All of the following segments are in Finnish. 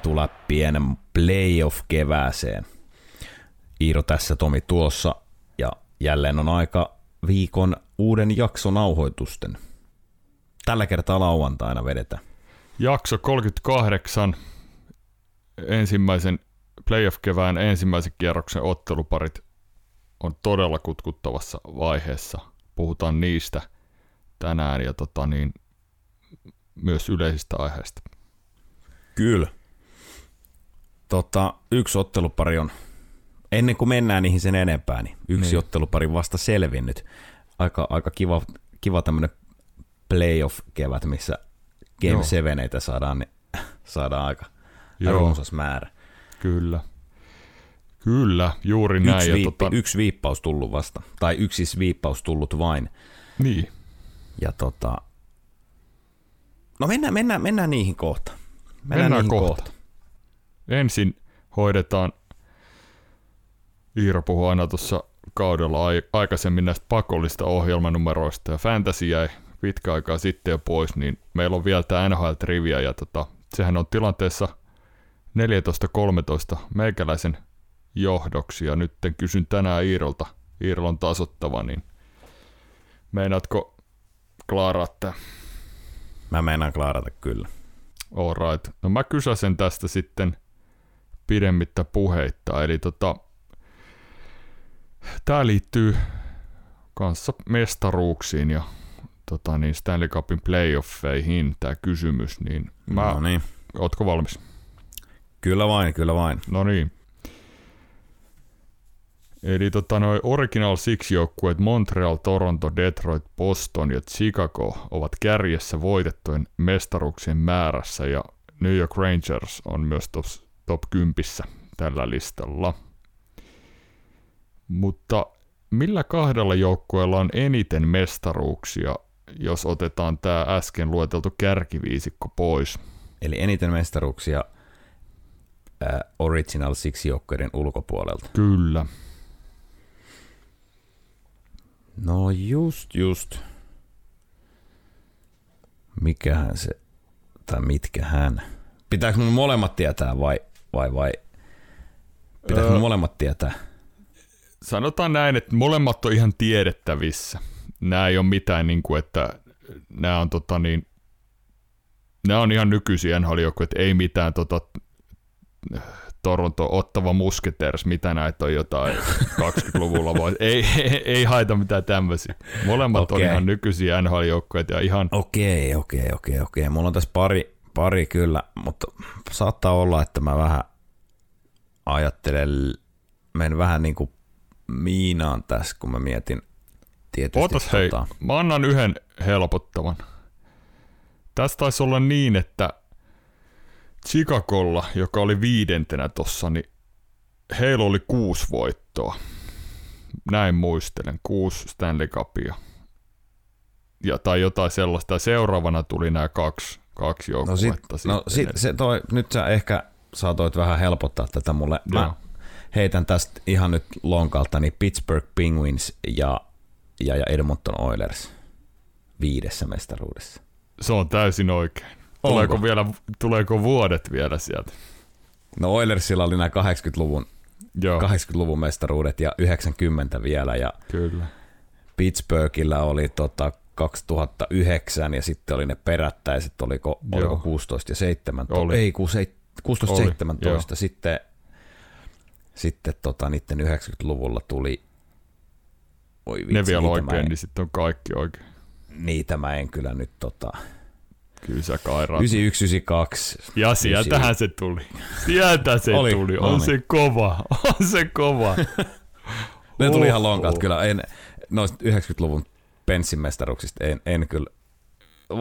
etuläppien playoff-kevääseen. Iiro tässä, Tomi tuossa ja jälleen on aika viikon uuden jakson nauhoitusten. Tällä kertaa lauantaina vedetään. Jakso 38, ensimmäisen playoff-kevään ensimmäisen kierroksen otteluparit on todella kutkuttavassa vaiheessa. Puhutaan niistä tänään ja tota niin, myös yleisistä aiheista. Kyllä. Tota, yksi ottelupari on, ennen kuin mennään niihin sen enempää, niin yksi niin. ottelupari vasta selvinnyt. Aika, aika kiva, kiva tämmöinen playoff-kevät, missä Game 7 saadaan, niin saadaan aika Joo. runsas määrä. Kyllä. Kyllä, juuri yksi näin. Viippi, tota... Yksi viippaus tullut vasta, tai yksi siis viippaus tullut vain. Niin. Ja tota... No mennään, mennään, mennään niihin kohta. Mennään, mennään kohta. kohta. Ensin hoidetaan, Iiro puhui aina tuossa kaudella aikaisemmin näistä pakollista ohjelmanumeroista, ja Fantasy jäi pitkä aikaa sitten jo pois, niin meillä on vielä tämä NHL-trivia, ja tota, sehän on tilanteessa 14-13 meikäläisen johdoksi, ja nyt kysyn tänään Iirolta, Iirolon tasottava, niin meinaatko klaarata Mä meinaan klaarata kyllä. All right. No mä kysäsen tästä sitten pidemmittä puheitta, eli tota, tää liittyy kanssa mestaruuksiin ja tota niin Stanley Cupin playoffeihin tämä kysymys, niin mä, no niin. ootko valmis? Kyllä vain, kyllä vain. No niin. Eli tota, noi Original Six joukkueet Montreal, Toronto, Detroit, Boston ja Chicago ovat kärjessä voitettujen mestaruuksien määrässä ja New York Rangers on myös top, top 10 tällä listalla. Mutta millä kahdella joukkueella on eniten mestaruuksia, jos otetaan tämä äsken lueteltu kärkiviisikko pois? Eli eniten mestaruuksia äh, Original Six joukkueiden ulkopuolelta. Kyllä. No just, just. Mikähän se, tai mitkähän. Pitääkö mun molemmat tietää vai, vai, vai pitääkö öö, molemmat tietää? Sanotaan näin, että molemmat on ihan tiedettävissä. Nämä ei ole mitään, niin kuin, että nämä on, tota, niin, nämä on ihan nykyisiä nhl että ei mitään tota, Toronto Ottava Musketeers, mitä näitä on jotain 20-luvulla vai ei, ei, ei haita mitään tämmöisiä. Molemmat okay. on ihan nykyisiä NHL-joukkoja ja ihan... Okei, okay, okei, okay, okei, okay, okei. Mulla on tässä pari, pari kyllä, mutta saattaa olla, että mä vähän ajattelen, menen vähän niin kuin miinaan tässä, kun mä mietin tietysti. Ootas tota... hei, mä annan yhden helpottavan. Tässä taisi olla niin, että Chicagolla, joka oli viidentenä tossa, niin heillä oli kuusi voittoa. Näin muistelen, kuusi Stanley Cupia. Ja, tai jotain sellaista. Seuraavana tuli nämä kaksi, kaksi joukkuetta. No, sit, no sit, se toi, nyt sä ehkä saatoit vähän helpottaa tätä mulle. Mä Joo. heitän tästä ihan nyt lonkalta, niin Pittsburgh Penguins ja, ja, ja Edmonton Oilers viidessä mestaruudessa. Se on täysin oikein. Tuleeko, vielä, tuleeko vuodet vielä sieltä? No Oilersilla oli nämä 80-luvun, Joo. 80-luvun mestaruudet ja 90 vielä. Ja Kyllä. Pittsburghillä oli tota 2009 ja sitten oli ne perättäiset, oliko, oliko 16 ja 17, oli. ei 16 oli. 17, sitten, sitten tota, niiden 90-luvulla tuli, oi vitsi, ne vielä oikein, en, niin sitten on kaikki oikein. Niitä mä en kyllä nyt tota, Kyllä sä kairaat. 9192. Ja sieltähän se tuli. Sieltä se Oli, tuli. On no niin. se kova. On se kova. ne tuli ihan lonkat kyllä. En, noista 90-luvun Penssin mestaruksista en, en kyllä.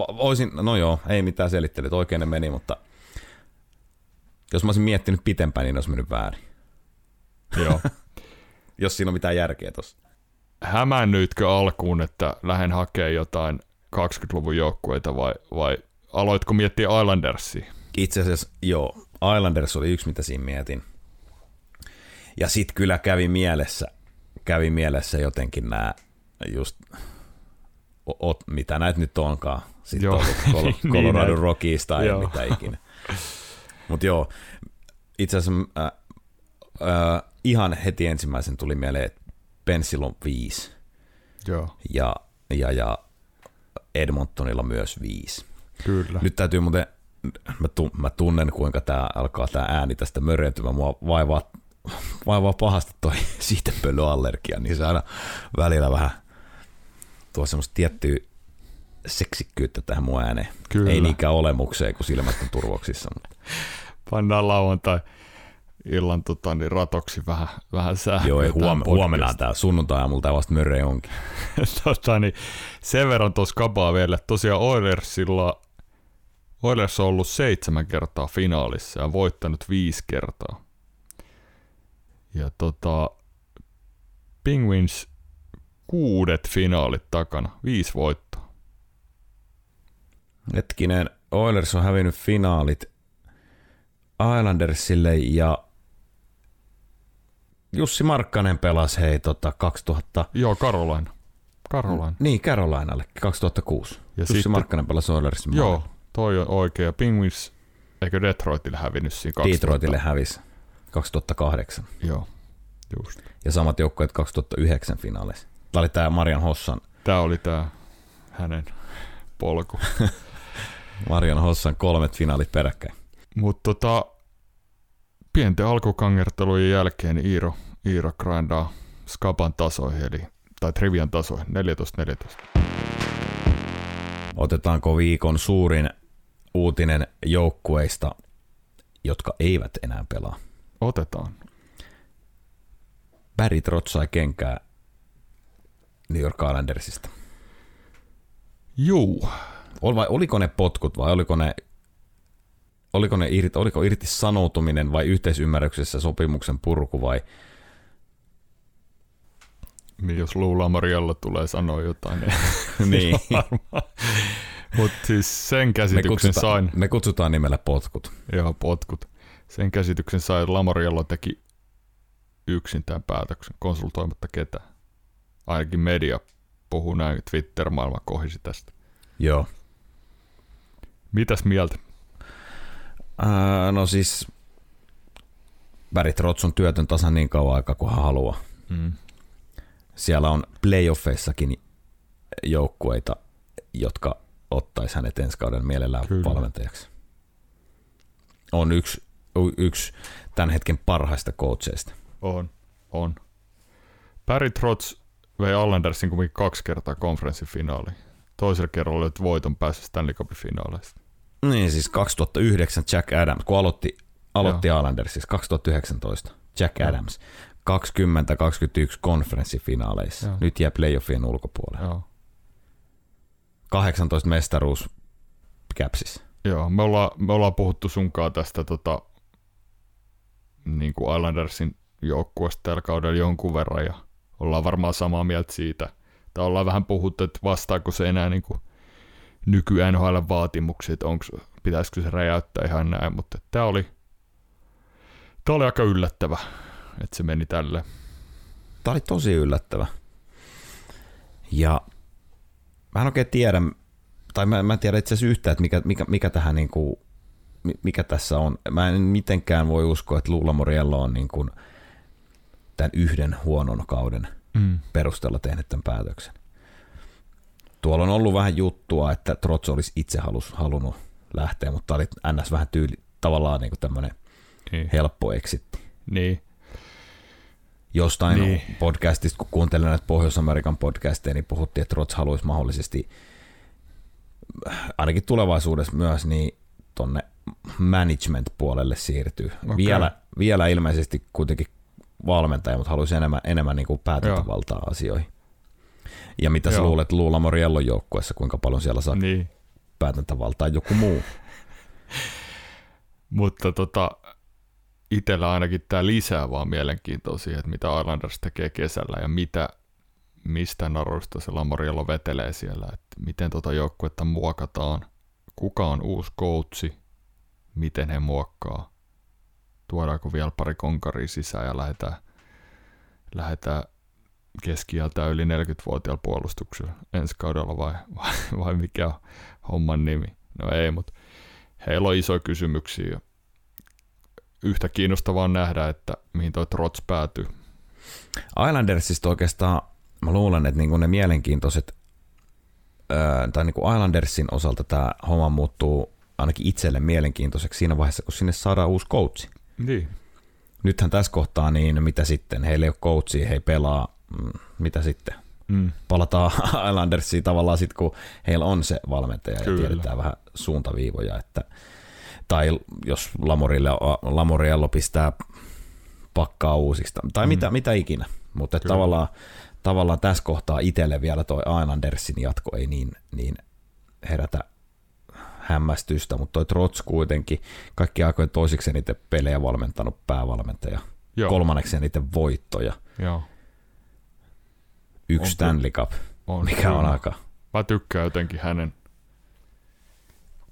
Oisin, no joo, ei mitään selittelyt, oikein ne meni, mutta jos mä olisin miettinyt pitempään, niin olisi mennyt väärin. Joo. jos siinä on mitään järkeä tuossa. Hämännyitkö alkuun, että lähden hakemaan jotain 20-luvun joukkueita vai, vai aloitko miettiä Islandersia? Itse asiassa joo, Islanders oli yksi, mitä siinä mietin. Ja sitten kyllä kävi mielessä, kävi mielessä jotenkin nämä just, ot, mitä näitä nyt onkaan. Sitten joo. Col- niin Colorado niin, Rockies tai mitä ikinä. Mutta joo, itse asiassa äh, äh, ihan heti ensimmäisen tuli mieleen, että Pensil on viisi. Joo. Ja, ja, ja Edmontonilla myös viisi. Kyllä. Nyt täytyy muuten, mä, tu, mä tunnen kuinka tämä alkaa tämä ääni tästä mörentymään. Mua vaivaa, vaivaa pahasti toi siitepölyallergia, niin se aina välillä vähän tuo semmoista tiettyä seksikkyyttä tähän mun ääneen. Kyllä. Ei niinkään olemukseen, kun silmät on turvoksissa. Mutta. Pannaan lauantai illan tota, niin ratoksi vähän, vähän sähköä. Joo, ei huom- huomenna tää sunnuntai aamulla tää vasta mörre onkin. tota, niin, sen verran tuossa kabaa vielä, tosiaan Oilersilla Oilers on ollut seitsemän kertaa finaalissa ja voittanut viisi kertaa. Ja tota, Penguins kuudet finaalit takana, viisi voittoa. Hetkinen, Oilers on hävinnyt finaalit Islandersille ja Jussi Markkanen pelasi hei tota 2000... Joo, Carolina. Carolina. Niin, Carolinalle 2006. Ja Jussi sitten, Markkanen pelasi Oilersin Joo, toi on oikein. Penguins, eikö Detroitille hävinnyt siinä 2000? Detroitille hävisi 2008. Joo, just. Ja samat joukkueet 2009 finaaleissa. Tämä oli tämä Marian Hossan. Tämä oli tämä hänen polku. Marian Hossan kolmet finaalit peräkkäin. Mutta tota, pienten alkukangertelujen jälkeen Iiro, Iiro grindaa Skaban tasoihin, eli, tai Trivian tasoihin, 14-14. Otetaanko viikon suurin uutinen joukkueista, jotka eivät enää pelaa? Otetaan. Barry Trotz sai kenkää New York Islandersista. Juu. Ol, vai oliko ne potkut vai oliko ne oliko, ne irti, oliko irti sanoutuminen vai yhteisymmärryksessä sopimuksen purku vai niin jos Luula Marialla tulee sanoa jotain, niin, niin. Mutta siis sen käsityksen me kutsutaan, sain. Me kutsutaan nimellä potkut. Joo, potkut. Sen käsityksen sain, että Lamariello teki yksin tämän päätöksen, konsultoimatta ketään. Ainakin media puhuu näin, Twitter-maailma kohisi tästä. Joo. Mitäs mieltä? Ää, no siis Barry Trotz on työtön tasan niin kauan aikaa kuin hän haluaa. Mm. Siellä on playoffeissakin joukkueita, jotka ottaisi hänet ensi kauden mielellään Kyllä. valmentajaksi. On yksi, yksi tämän hetken parhaista coacheista. On, on. Barry Trotz vei Allendersin kuitenkin kaksi kertaa konferenssifinaaliin. Toisella kerralla olet voiton päässä Stanley Cupin finaaleista. Niin, siis 2009 Jack Adams, kun aloitti, aloitti Islanders, siis 2019 Jack Joo. Adams, 20-21 konferenssifinaaleissa. Joo. Nyt jää playoffien ulkopuolelle. Joo. 18 mestaruus Capsis. Joo, me ollaan, me ollaan puhuttu sunkaan tästä tota, niin kuin Islandersin joukkueesta tällä kaudella jonkun verran ja ollaan varmaan samaa mieltä siitä. Tai ollaan vähän puhuttu, että vastaako se enää niin kuin nyky NHL vaatimuksia, että onko, pitäisikö se räjäyttää ihan näin, mutta tämä oli, tämä oli aika yllättävä, että se meni tälle. Tämä oli tosi yllättävä. Ja mä en oikein tiedä, tai mä, mä en tiedä itse asiassa yhtään, että mikä, mikä, mikä tähän niin kuin, mikä tässä on. Mä en mitenkään voi uskoa, että Lula Moriello on niin kuin tämän yhden huonon kauden mm. perusteella tehnyt tämän päätöksen. Tuolla on ollut vähän juttua, että Trots olisi itse halus, halunnut lähteä, mutta oli ns. vähän tyyli, tavallaan niin tämmöinen niin. helppo exitti. Niin. Jostain niin. podcastista, kun kuuntelin näitä Pohjois-Amerikan podcasteja, niin puhuttiin, että Trots haluaisi mahdollisesti ainakin tulevaisuudessa myös niin tonne management-puolelle siirtyy. Okay. Vielä, vielä ilmeisesti kuitenkin valmentaja, mutta haluaisi enemmän, enemmän niin kuin päätäntävaltaa Joo. asioihin. Ja mitä Joo. sä luulet Luula Moriellon joukkueessa, kuinka paljon siellä saa niin. päätäntävaltaa joku muu? Mutta tota, itsellä ainakin tämä lisää vaan mielenkiintoa siihen, että mitä Islanders tekee kesällä ja mitä, mistä narusta se Lamoriello vetelee siellä, että miten tota joukkuetta muokataan, kuka on uusi coachi, miten he muokkaa, tuodaanko vielä pari konkaria sisään ja lähdetään, lähdetään keskiältä yli 40-vuotiaalla puolustuksella ensi kaudella vai, vai, vai mikä on homman nimi? No ei, mutta heillä on isoja kysymyksiä. yhtä kiinnostavaa nähdä, että mihin toi Trots päätyy. Islandersista oikeastaan mä luulen, että niinku ne mielenkiintoiset, öö, tai niinku Islandersin osalta tämä homma muuttuu ainakin itselle mielenkiintoiseksi siinä vaiheessa, kun sinne saadaan uusi coachi. Niin. Nythän tässä kohtaa, niin mitä sitten? Heillä ei ole coachia, he ei pelaa, mm, mitä sitten? Mm. Palataan Islandersiin tavallaan sitten, kun heillä on se valmentaja Kyllä. ja tiedetään vähän suuntaviivoja, että tai jos Lamorille, Lamoriello pistää pakkaa uusista, tai Mm. mitä, mitä ikinä. Mutta tavallaan, tavallaan tässä kohtaa itselle vielä toi Islandersin jatko ei niin, niin herätä hämmästystä, mutta toi Trots kuitenkin kaikki aikojen toisiksi eniten pelejä valmentanut päävalmentaja, Joo. kolmanneksi eniten voittoja, Joo. yksi On Stanley Cup, On, mikä on kyllä. aika Mä tykkään jotenkin hänen,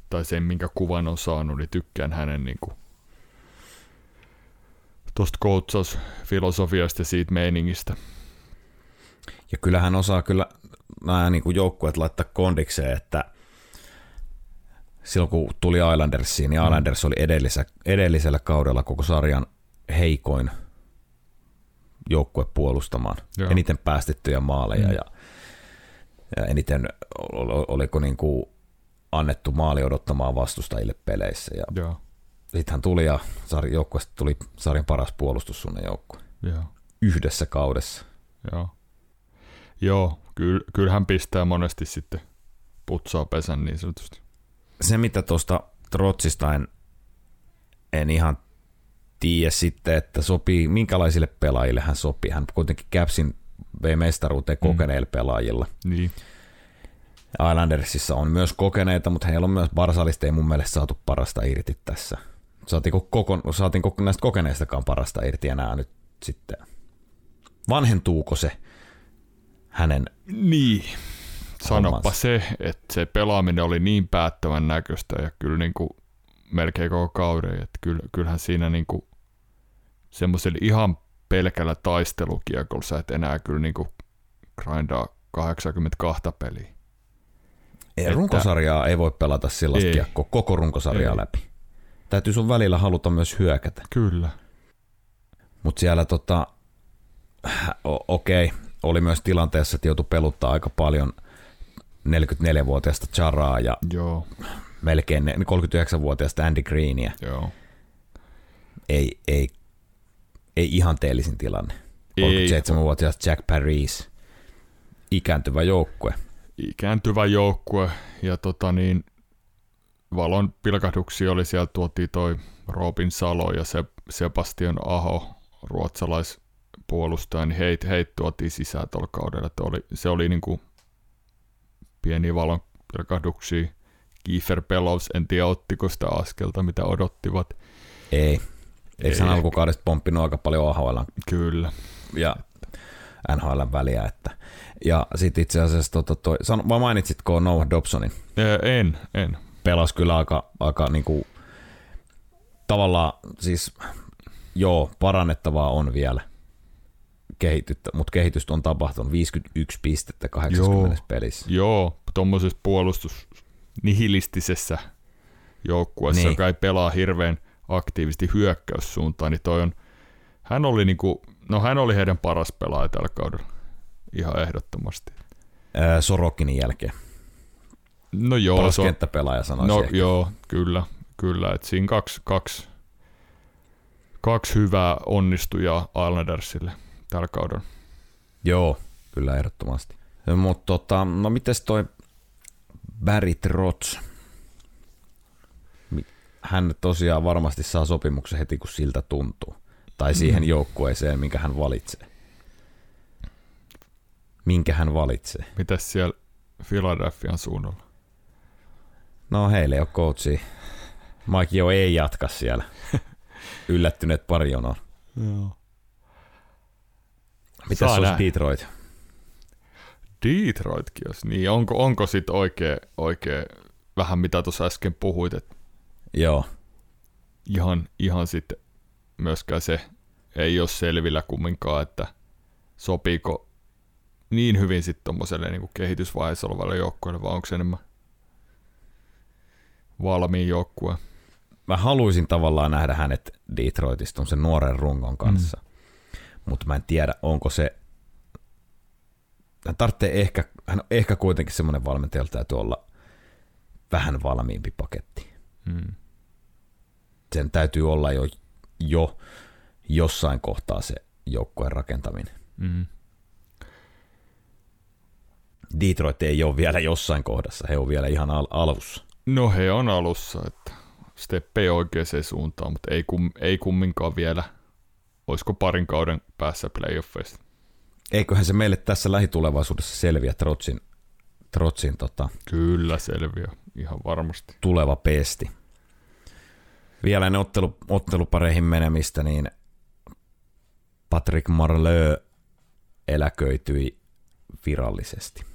tai sen minkä kuvan on saanut, niin tykkään hänen niinku tosta coachausfilosofiasta ja siitä meiningistä. Ja kyllähän osaa kyllä nämä niin joukkueet laittaa kondikseen, että silloin kun tuli Islandersiin, niin Islanders oli edellisellä, edellisellä kaudella koko sarjan heikoin joukkue puolustamaan. Joo. Eniten päästettyjä maaleja Mm. ja, ja eniten ol- oliko niin kuin annettu maali odottamaan vastustajille peleissä. Ja Joo. sitten hän tuli ja joukkueesta tuli sarjan paras puolustussuunnan joukkue Joo. yhdessä kaudessa. Joo. Joo, kyllä, kyllä hän pistää monesti sitten putsaa pesän niin sanotusti. Se, mitä tuosta Trotsista en, en ihan tiedä sitten, että sopii, minkälaisille pelaajille hän sopii. Hän kuitenkin Capsin vei mestaruuteen Mm. kokeneilla pelaajilla. Niin. Islandersissa on myös kokeneita, mutta heillä on myös Barsalista ei mun mielestä saatu parasta irti tässä. Saatiinko, koko, saatiinko näistä kokeneistakaan parasta irti enää nyt sitten? Vanhentuuko se hänen Niin. Sanoppa Hommansa. se, että se pelaaminen oli niin päättävän näköistä ja kyllä niin kuin melkein koko kauden, että kyllä, kyllähän siinä niin kuin semmoisella ihan pelkällä taistelukiekolla sä et enää kyllä niin kuin grindaa 82 peliä. Ei, Että- runkosarjaa ei voi pelata sellaista Ei. kiekkoa koko runkosarjaa Ei. läpi. Täytyy sun välillä haluta myös hyökätä. Kyllä. Mutta siellä tota, okei, oli myös tilanteessa, että joutui peluttaa aika paljon 44-vuotiaasta Charaa ja Joo, melkein ne- 39-vuotiaasta Andy Greenia. joo. Ei, ei, ei ihanteellisin tilanne. Ei. 37-vuotias Jack Paris, ikääntyvä joukkue. Ikääntyvä joukkue ja tota niin, valon pilkahduksia oli siellä tuotiin toi Robin Salo ja se Sebastian Aho, ruotsalaispuolustaja, niin heit, heit tuotiin sisään tuolla kaudella. Että oli, se oli niinku pieni valon pilkahduksia. Kiefer Pelows, en tiedä ottiko sitä askelta, mitä odottivat. Ei. Eikö hän Ei. alkukaudesta pomppinut aika paljon AHL Kyllä. ja NHL väliä. Että. Ja sitten itse asiassa, tota toi, san, vai mainitsitko Noah Dobsonin? En, en. Pelasi kyllä aika, aika niinku, tavallaan siis joo, parannettavaa on vielä kehityttä, mutta kehitystä on tapahtunut 51 pistettä 80 Joo. pelissä. Joo, tuommoisessa puolustus nihilistisessä joukkueessa, Niin. joka ei pelaa hirveän aktiivisesti hyökkäyssuuntaan, niin toi on, hän oli niinku, no hän oli heidän paras pelaaja tällä kaudella. Ihan ehdottomasti. Ää, Sorokinin jälkeen. No joo, Paras se on, kenttäpelaaja sanoisin no ehkä. joo, kyllä, kyllä. Et siinä kaksi, kaksi, kaksi hyvää onnistujaa Islandersille tällä kaudella. Joo, kyllä ehdottomasti. Mutta tota, no mites toi Barry Trotz? Hän tosiaan varmasti saa sopimuksen heti, kun siltä tuntuu. Tai siihen Mm. joukkueeseen, minkä hän valitsee. Minkä hän valitsee. Mitäs siellä Philadelphian suunnalla? No heille ei ole coachi. Mike jo ei jatka siellä. Yllättyneet pari jonoa. Joo. Mitäs Saa olisi. Detroit? Detroitkin jos niin. Onko, onko sitten oikein, oikein vähän mitä tuossa äsken puhuit, että Joo, ihan, ihan sitten myöskään se ei ole selvillä kumminkaan, että sopiiko niin hyvin sitten tuommoiselle niin kehitysvaiheessa olevalle joukkueelle, vai onko se enemmän valmiin joukkue? mä haluaisin tavallaan nähdä hänet Detroitista sen nuoren rungon kanssa, mm. Mutta mä en tiedä, onko se, hän tarvitsee ehkä, hän on ehkä kuitenkin semmoinen valmentaja, täytyy olla vähän valmiimpi paketti. Mm. Sen täytyy olla jo, jo jossain kohtaa se joukkueen rakentaminen. Mm. Detroit ei ole vielä jossain kohdassa, he on vielä ihan al- alussa. No he on alussa, että steppei oikeaan suuntaan, mutta ei, kum, ei kumminkaan vielä. Olisiko parin kauden päässä playoffeista? Eiköhän se meille tässä lähitulevaisuudessa selviä Trotsin, Trotsin tota, Kyllä selviä, ihan varmasti. Tuleva pesti. Vielä ne ottelu, ottelupareihin menemistä, niin Patrick Marleux eläköityi virallisesti.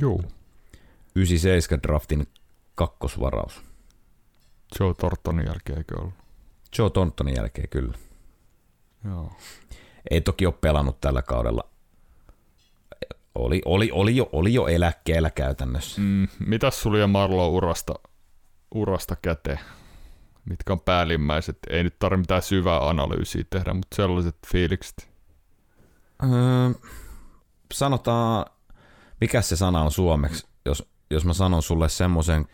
Joo. 97 draftin kakkosvaraus. Joe Thorntonin jälkeen eikö ollut? Joe Thorntonin jälkeen kyllä. Joo. Ei toki ole pelannut tällä kaudella. Oli, oli, oli, jo, oli jo eläkkeellä käytännössä. Mm, mitäs sulla ja Marlo urasta, urasta käteen? Mitkä on päällimmäiset? Ei nyt tarvitse mitään syvää analyysiä tehdä, mutta sellaiset fiilikset. Öö, sanotaan, mikä se sana on suomeksi, jos, jos mä sanon sulle semmoisen,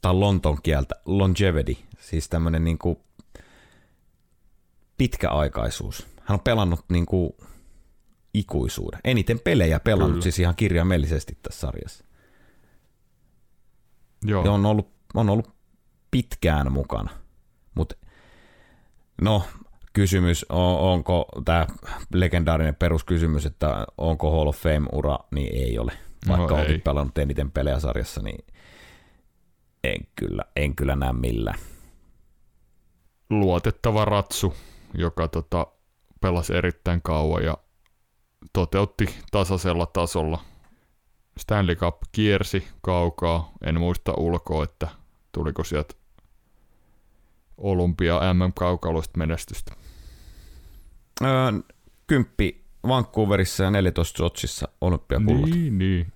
tai lonton kieltä, longevity, siis tämmöinen niin kuin pitkäaikaisuus. Hän on pelannut niin kuin ikuisuuden. Eniten pelejä pelannut Kyllä. siis ihan kirjaimellisesti tässä sarjassa. Joo. Ja on ollut, on ollut pitkään mukana. Mutta no, kysymys, on, onko tämä legendaarinen peruskysymys, että onko Hall of Fame-ura, niin ei ole. Vaikka no, olet pelannut eniten pelejä sarjassa, niin en kyllä, en kyllä näe millään. Luotettava ratsu, joka tota, pelasi erittäin kauan ja toteutti tasaisella tasolla. Stanley Cup kiersi kaukaa, en muista ulkoa, että tuliko sieltä Olympia MM-kaukaloista menestystä. Öö, kymppi Vancouverissa ja 14 Sotsissa olympiakullat. Niin, niin.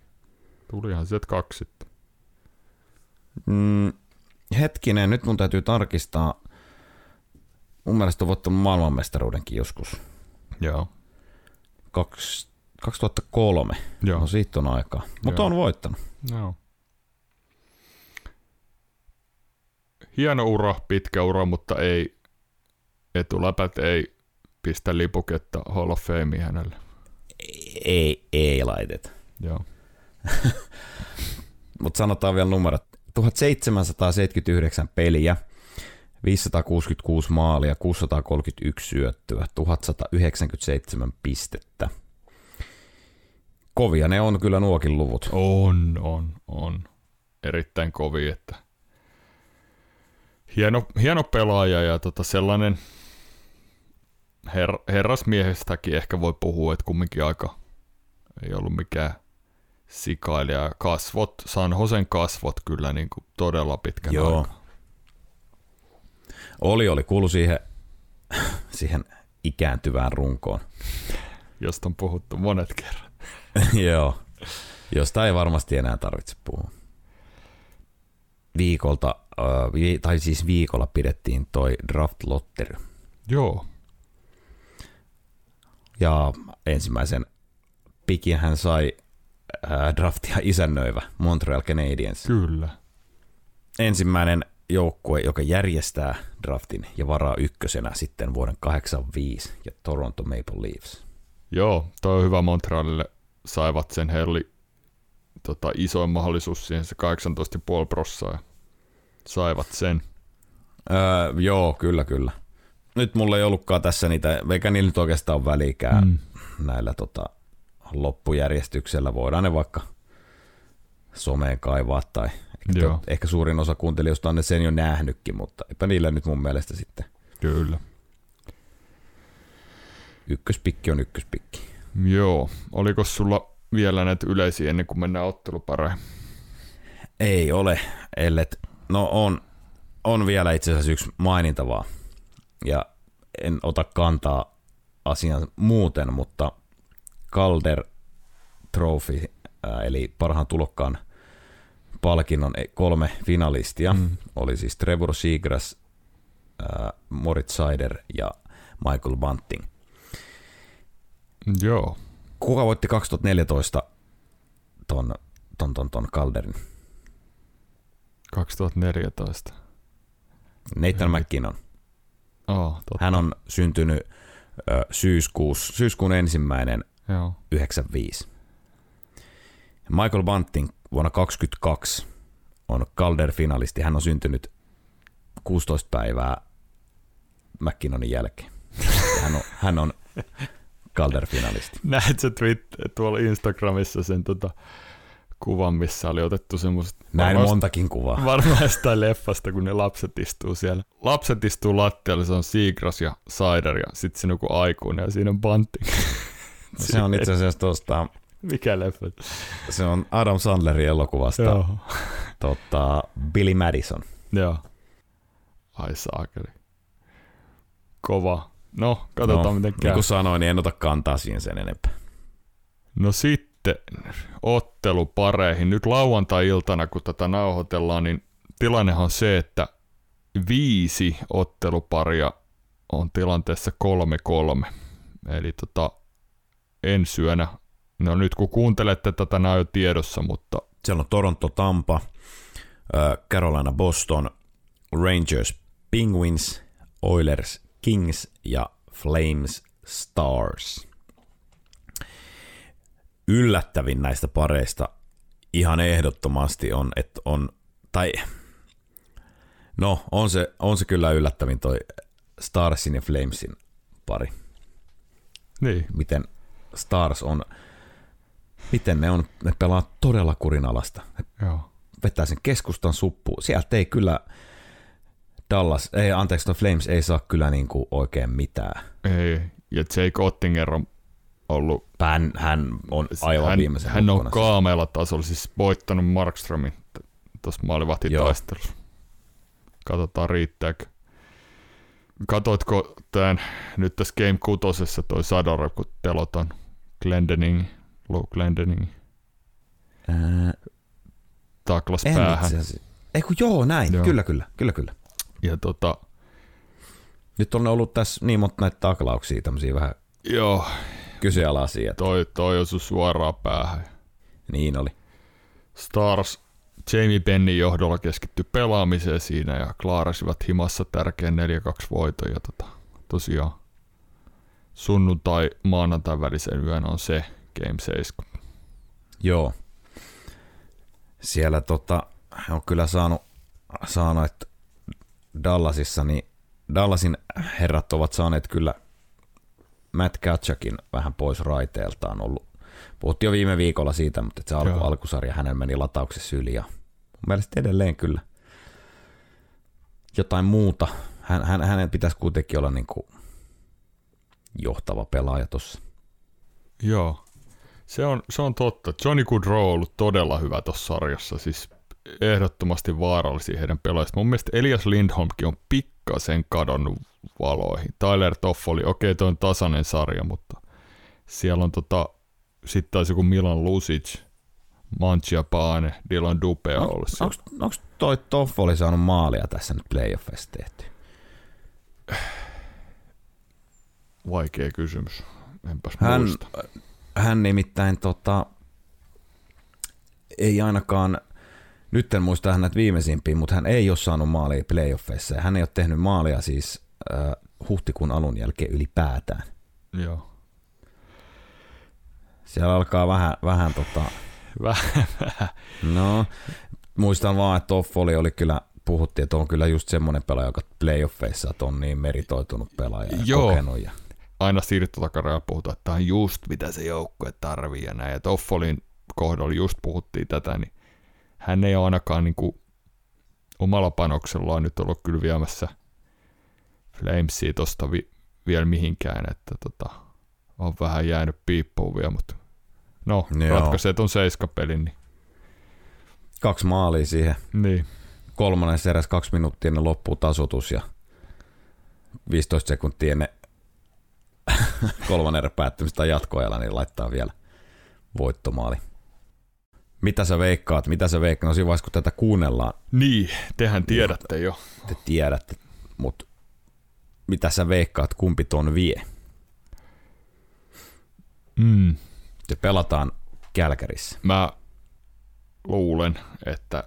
Tulihan sieltä kaksi sitten. Mm, hetkinen, nyt mun täytyy tarkistaa. Mun mielestä on voittanut maailmanmestaruudenkin joskus. Joo. Kaks, 2003. Joo. No siitä on aikaa. Mutta on voittanut. Joo. Hieno ura, pitkä ura, mutta ei etuläpät ei pistä lipuketta Hall of Fame hänelle. Ei, ei laiteta. Joo. Mutta sanotaan vielä numerot. 1779 peliä, 566 maalia, 631 syöttöä, 1197 pistettä. Kovia ne on kyllä nuokin luvut. On, on, on. Erittäin kovia, että hieno, hieno pelaaja ja tota sellainen her, herrasmiehestäkin ehkä voi puhua, että kumminkin aika ei ollut mikään sikailija. Kasvot, San Josen kasvot kyllä niin kuin todella pitkän Joo. aikaa. Oli, oli. Kuulu siihen, siihen ikääntyvään runkoon. Josta on puhuttu monet kerran. Joo, josta ei varmasti enää tarvitse puhua. Viikolta, tai siis viikolla pidettiin toi draft lotteri. Joo. Ja ensimmäisen pikin hän sai draftia isännöivä Montreal Canadiens. Kyllä. Ensimmäinen joukkue, joka järjestää draftin ja varaa ykkösenä sitten vuoden 85 ja Toronto Maple Leafs. Joo, toi on hyvä Montrealille. Saivat sen, he oli tota, isoin mahdollisuus siihen se 18,5 prossaa ja saivat sen. Öö, joo, kyllä, kyllä. Nyt mulla ei ollutkaan tässä niitä, eikä niillä nyt oikeastaan välikään mm. näillä tota, loppujärjestyksellä. Voidaan ne vaikka someen kaivaa tai ehkä, Joo. ehkä suurin osa kuuntelijoista on ne sen jo nähnytkin, mutta eipä niillä nyt mun mielestä sitten. Kyllä. Ykköspikki on ykköspikki. Joo. Oliko sulla vielä näitä yleisiä ennen kuin mennään ottelupareen? Ei ole, ellet, no on, on vielä itse asiassa yksi mainintavaa. Ja en ota kantaa asian muuten, mutta Calder Trophy, eli parhaan tulokkaan palkinnon e- kolme finalistia. Mm. Oli siis Trevor Seagrass, äh, Moritz Seider ja Michael Bunting. Joo. Kuka voitti 2014 ton, ton, ton, ton Calderin? 2014. Nathan McKinnon. Oh, totta. Hän on syntynyt ö, syyskuus, syyskuun ensimmäinen Joo. 95. Michael Bunting vuonna 22 on Calder-finalisti. Hän on syntynyt 16 päivää McKinnonin jälkeen. Hän on, hän on Calder-finalisti. Näet sä Twitter, tuolla Instagramissa sen tota, kuvan, missä oli otettu semmoista... Näin varmasti- montakin kuvaa. Varmaan jostain leffasta, kun ne lapset istuu siellä. Lapset istuu lattialla, se on Seagrass ja Cider ja sitten siinä on joku aikuinen ja siinä on Bunting. Se on itse asiassa tuosta, Mikä leffa? se on Adam Sandlerin elokuvasta Joo. tota, Billy Madison. Joo. Ai saakeli. Kova. No, katsotaan no, miten niin käy. kuin sanoin, niin en ota kantaa siihen sen enempää. No sitten ottelupareihin. Nyt lauantai-iltana, kun tätä nauhoitellaan, niin tilannehan on se, että viisi otteluparia on tilanteessa 3-3. Eli tota, ensi yönä, no nyt kun kuuntelette tätä, nämä on jo tiedossa, mutta Siellä on Toronto, Tampa, Carolina, Boston, Rangers, Penguins, Oilers, Kings ja Flames, Stars. Yllättävin näistä pareista ihan ehdottomasti on, että on, tai no on se, on se kyllä yllättävin toi Starsin ja Flamesin pari. niin, Miten Stars on, miten ne on, ne pelaa todella kurinalasta. Ne joo. vetää sen keskustan suppuun. Sieltä ei kyllä Dallas, ei anteeksi, no Flames ei saa kyllä niinku oikein mitään. Ei, ja Jake Ottinger on ollut Hän, hän on aivan hän, viimeisen hän on kaameella tasolla, siis voittanut Markströmin tuossa maalivahtitaistelussa. Katsotaan riittääkö. Katoitko tämän nyt tässä Game 6 toi Sador, kun telotan Glendening, Luke Glendening, Ää, taklas en päähän. Ei kun joo, näin. Joo. Kyllä, kyllä, kyllä, kyllä. Ja tota, Nyt on ollut tässä niin monta näitä taklauksia, tämmöisiä vähän joo, kyseenalaisia. että toi, toi osui suoraan päähän. Niin oli. Stars Jamie Bennin johdolla keskittyi pelaamiseen siinä ja klaarasivat himassa tärkeän 4-2 voiton. Ja tota, tosiaan sunnuntai maanantai välisen yön on se Game 7. Joo. Siellä tota, on kyllä saanut, saanut että Dallasissa, niin Dallasin herrat ovat saaneet kyllä Matt Katchakin vähän pois raiteeltaan ollut. Puhuttiin jo viime viikolla siitä, mutta se alku, Joo. alkusarja hänen meni latauksessa yli ja mun mielestä edelleen kyllä jotain muuta. Hän, hän, hänen pitäisi kuitenkin olla niin kuin johtava pelaaja tuossa. Joo, se on, se on totta. Johnny Goodrow on ollut todella hyvä tuossa sarjassa, siis ehdottomasti vaarallisia heidän pelaajista. Mun mielestä Elias Lindholmkin on pikkasen kadonnut valoihin. Tyler Toffoli, okei okay, toi on tasainen sarja, mutta siellä on tota, sitten taas joku Milan Lucic, Manchiapane, Dylan Dupea On- ollut siellä. Onko, onko toi Toffoli saanut maalia tässä nyt playoffissa tehty? Vaikea kysymys. Enpäs Hän, muista. Hän nimittäin tota, ei ainakaan, nyt en muista hän näitä viimeisimpiä, mutta hän ei ole saanut maalia playoffeissa hän ei ole tehnyt maalia siis äh, huhtikuun alun jälkeen ylipäätään. Joo. Siellä alkaa vähän, vähän tota, Vähän, vähän. no, muistan vaan, että Toffoli oli kyllä, puhuttiin, että on kyllä just semmoinen pelaaja, joka playoffeissa on niin meritoitunut pelaaja ja Joo. kokenut. Ja, aina siirtotakarajalla puhutaan, että tämä on just mitä se joukkue tarvii ja näin. Ja Toffolin kohdalla just puhuttiin tätä, niin hän ei ole ainakaan niin kuin omalla panoksellaan nyt ollut kyllä viemässä Flamesia tosta vi- vielä mihinkään, että tota, on vähän jäänyt piippuun vielä, mutta no, Joo. ratkaisee ton seiskapelin, niin, kaksi maalia siihen niin. kolmannen eräs kaksi minuuttia ennen loppuu tasoitus ja 15 sekuntia ennen kolmannen erän päättymistä tai jatkoajalla, niin laittaa vielä voittomaali. Mitä sä veikkaat? Mitä sä veikkaat? No siinä vaiheessa, kun tätä kuunnellaan, Niin, tehän tiedätte jo. te tiedätte, mutta mitä sä veikkaat, kumpi ton vie? Mm. Se pelataan Kälkärissä. Mä luulen, että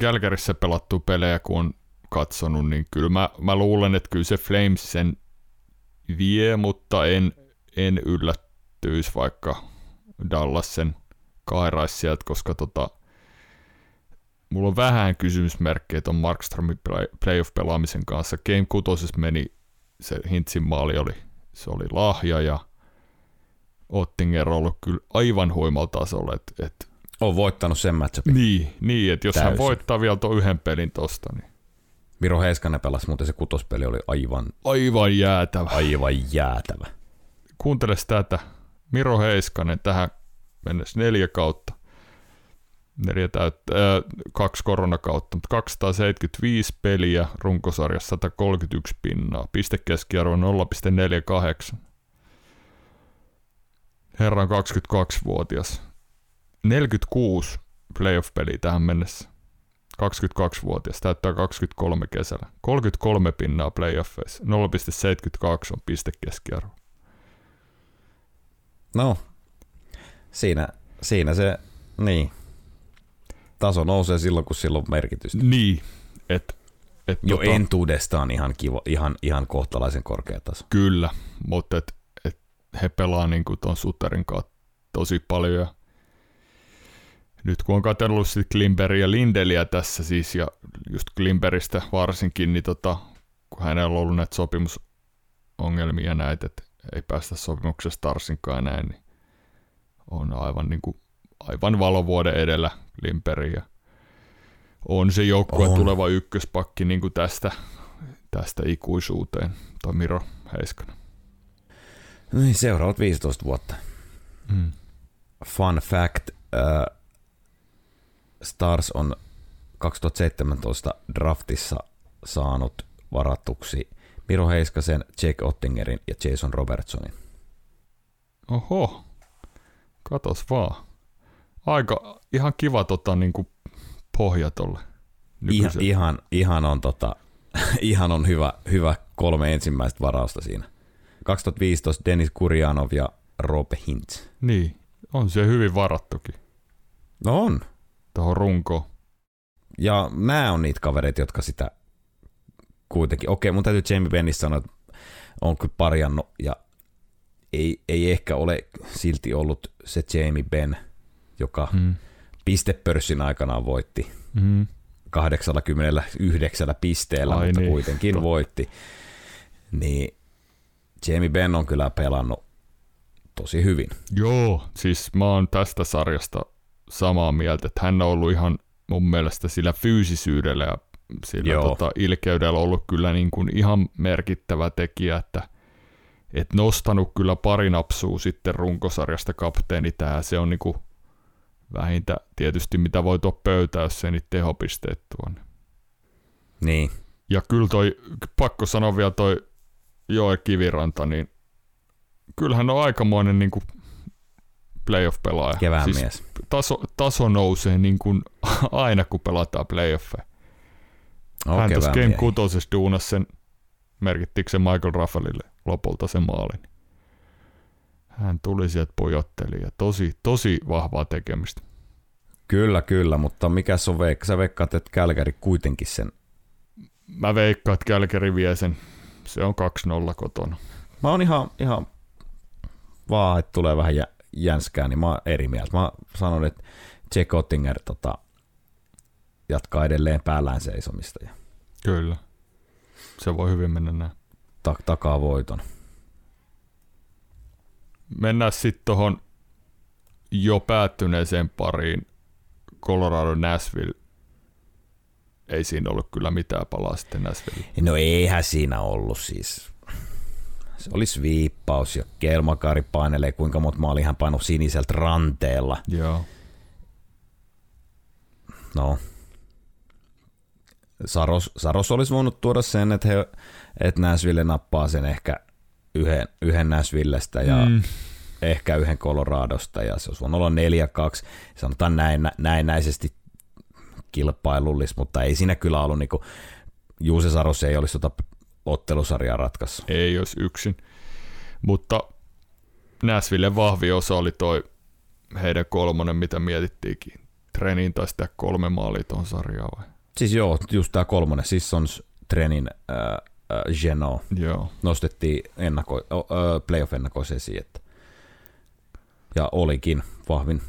Gälkärissä pelattu pelejä, kun on katsonut, niin kyllä mä, mä luulen, että kyllä se Flames sen vie, mutta en, en yllättyisi, vaikka Dallas sen kairaisi sieltä, koska tota, mulla on vähän kysymysmerkkejä ton Markströmin play- playoff-pelaamisen kanssa. Game 6 meni, se Hintsin maali oli, se oli lahja ja Ottinger on ollut kyllä aivan huimalla tasolla, että et, On voittanut sen matchupin. niin, niin että jos Täysin. hän voittaa vielä tuon yhden pelin tosta, niin Miro Heiskanen pelasi, muuten se kutospeli oli aivan, aivan jäätävä. aivan jäätävä. Kuunteles tätä. Miro Heiskanen tähän mennessä neljä kautta. Neljä täyttä, äh, kaksi koronakautta, mutta 275 peliä, runkosarjassa 131 pinnaa, pistekeskiarvo 0,48. Herra on 22-vuotias. 46 playoff-peliä tähän mennessä. 22-vuotias, täyttää 23 kesällä. 33 pinnaa playoffeissa, 0,72 on pistekeskiarvo. No, siinä, siinä se, niin. Taso nousee silloin, kun sillä on merkitystä. Niin, että et Jo tota, entuudestaan ihan, kiva, ihan, ihan kohtalaisen korkea taso. Kyllä, mutta et, et he pelaa niinku ton Sutterin kanssa tosi paljon. Ja nyt kun on katsellut sit Klimberia ja Lindeliä tässä siis, ja just Klimberistä varsinkin, niin tota, kun hänellä on ollut näitä sopimusongelmia ja näitä, että ei päästä sopimuksesta Starsinkaan ja näin, niin on aivan, niinku, aivan valovuoden edellä Klimberi. Ja on se joukkue tuleva ykköspakki niinku tästä, tästä ikuisuuteen, toi Miro Heiskanen. Niin, seuraavat 15 vuotta. Mm. Fun fact, äh, Stars on 2017 draftissa saanut varatuksi Miro Heiskasen, Jake Ottingerin ja Jason Robertsonin. Oho, katos vaan. Aika ihan kiva tota, niinku pohja tolle. Ihan, ihan, ihan, on, tota, ihan on hyvä, hyvä kolme ensimmäistä varausta siinä. 2015 Denis Kurjanov ja Robe Hintz. Niin, on se hyvin varattukin No on. Tuohon runkoon. Ja nämä on niitä kavereita, jotka sitä kuitenkin, okei, mun täytyy Jamie Bennis sanoa, että on kyllä parjannut ja ei, ei ehkä ole silti ollut se Jamie Ben, joka Mm. pistepörssin aikanaan voitti Mm. 89 pisteellä, Ai mutta niin, kuitenkin totta. voitti. Niin Jamie Ben on kyllä pelannut tosi hyvin. Joo, siis mä oon tästä sarjasta samaa mieltä, että hän on ollut ihan mun mielestä sillä fyysisyydellä ja sillä Joo. tota, ilkeydellä ollut kyllä niin kuin ihan merkittävä tekijä, että et nostanut kyllä pari napsua sitten runkosarjasta kapteeni tää, se on niinku vähintä tietysti mitä voi tuo pöytää, jos se niitä tehopisteet tuon. Niin, Ja kyllä toi, pakko sanoa vielä toi Joe Kiviranta, niin kyllähän on aikamoinen niin kuin playoff-pelaaja. kevään siis mies. taso, taso nousee niin kuin aina, kun pelataan playoffeja. On Hän tuossa Game miehiä. 6 duunas sen, merkittikö se Michael Raffelille lopulta se maali. niin Hän tuli sieltä pojotteli ja tosi, tosi vahvaa tekemistä. Kyllä, kyllä, mutta mikä on veikka? Sä veikkaat, että Kälkäri kuitenkin sen. Mä veikkaan, että Kälkäri vie sen. Se on 2-0 kotona. Mä oon ihan, ihan vaan, että tulee vähän jä, jänskää, niin mä oon eri mieltä. Mä sanon, että Jack Ottinger tota, jatkaa edelleen päällään seisomista Kyllä. Se voi hyvin mennä näin. ta- takaa voiton. Mennään sitten tuohon jo päättyneeseen pariin. Colorado Nashville. Ei siinä ollut kyllä mitään palaa sitten Nashville. No eihän siinä ollut siis. Se oli sviippaus ja Kelmakari painelee, kuinka monta maalia hän painoi siniseltä ranteella. Joo. No, Saros, Saros olisi voinut tuoda sen, että, he, että Nashville nappaa sen ehkä yhden, yhden Nashvillestä ja mm. Ehkä yhden Coloradosta ja se olisi voinut olla 4-2. Sanotaan näin, näennäisesti kilpailullis, mutta ei siinä kyllä ollut niinku, Juuse Saros ei olisi tota ottelusarjaa ratkaissut. Ei olisi yksin. Mutta Näsville vahvi osa oli toi heidän kolmonen, mitä mietittiinkin. Trenin tai sitä kolme maalia tuon sarjaan vai? Siis joo, just tämä kolmonen, siis on Trenin äh, äh, Geno. Joo. Nostettiin ennako, äh, playoff-ennakoissa esiin, että ja olikin vahvin,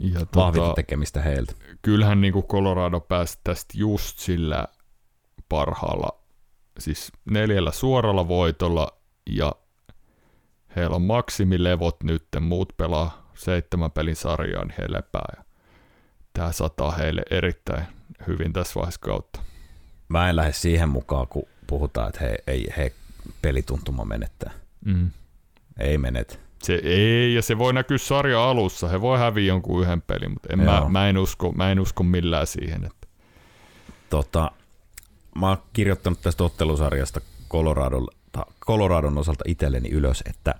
ja tota, vahvinta tekemistä heiltä. Kyllähän niin kuin Colorado pääsi tästä just sillä parhaalla, siis neljällä suoralla voitolla ja heillä on maksimilevot nyt, muut pelaa seitsemän pelin sarjaa, niin he lepää. Ja tämä sataa heille erittäin hyvin tässä vaiheessa kautta. Mä en lähde siihen mukaan, kun puhutaan, että he, ei, he pelituntuma menettää. Mm. Ei menet. Se ei, ja se voi näkyä sarja alussa. He voi häviä jonkun yhden pelin, mutta en mä, mä, en usko, mä en usko millään siihen. Että. Tota, mä oon kirjoittanut tästä ottelusarjasta Coloradon, Coloradon osalta itselleni ylös, että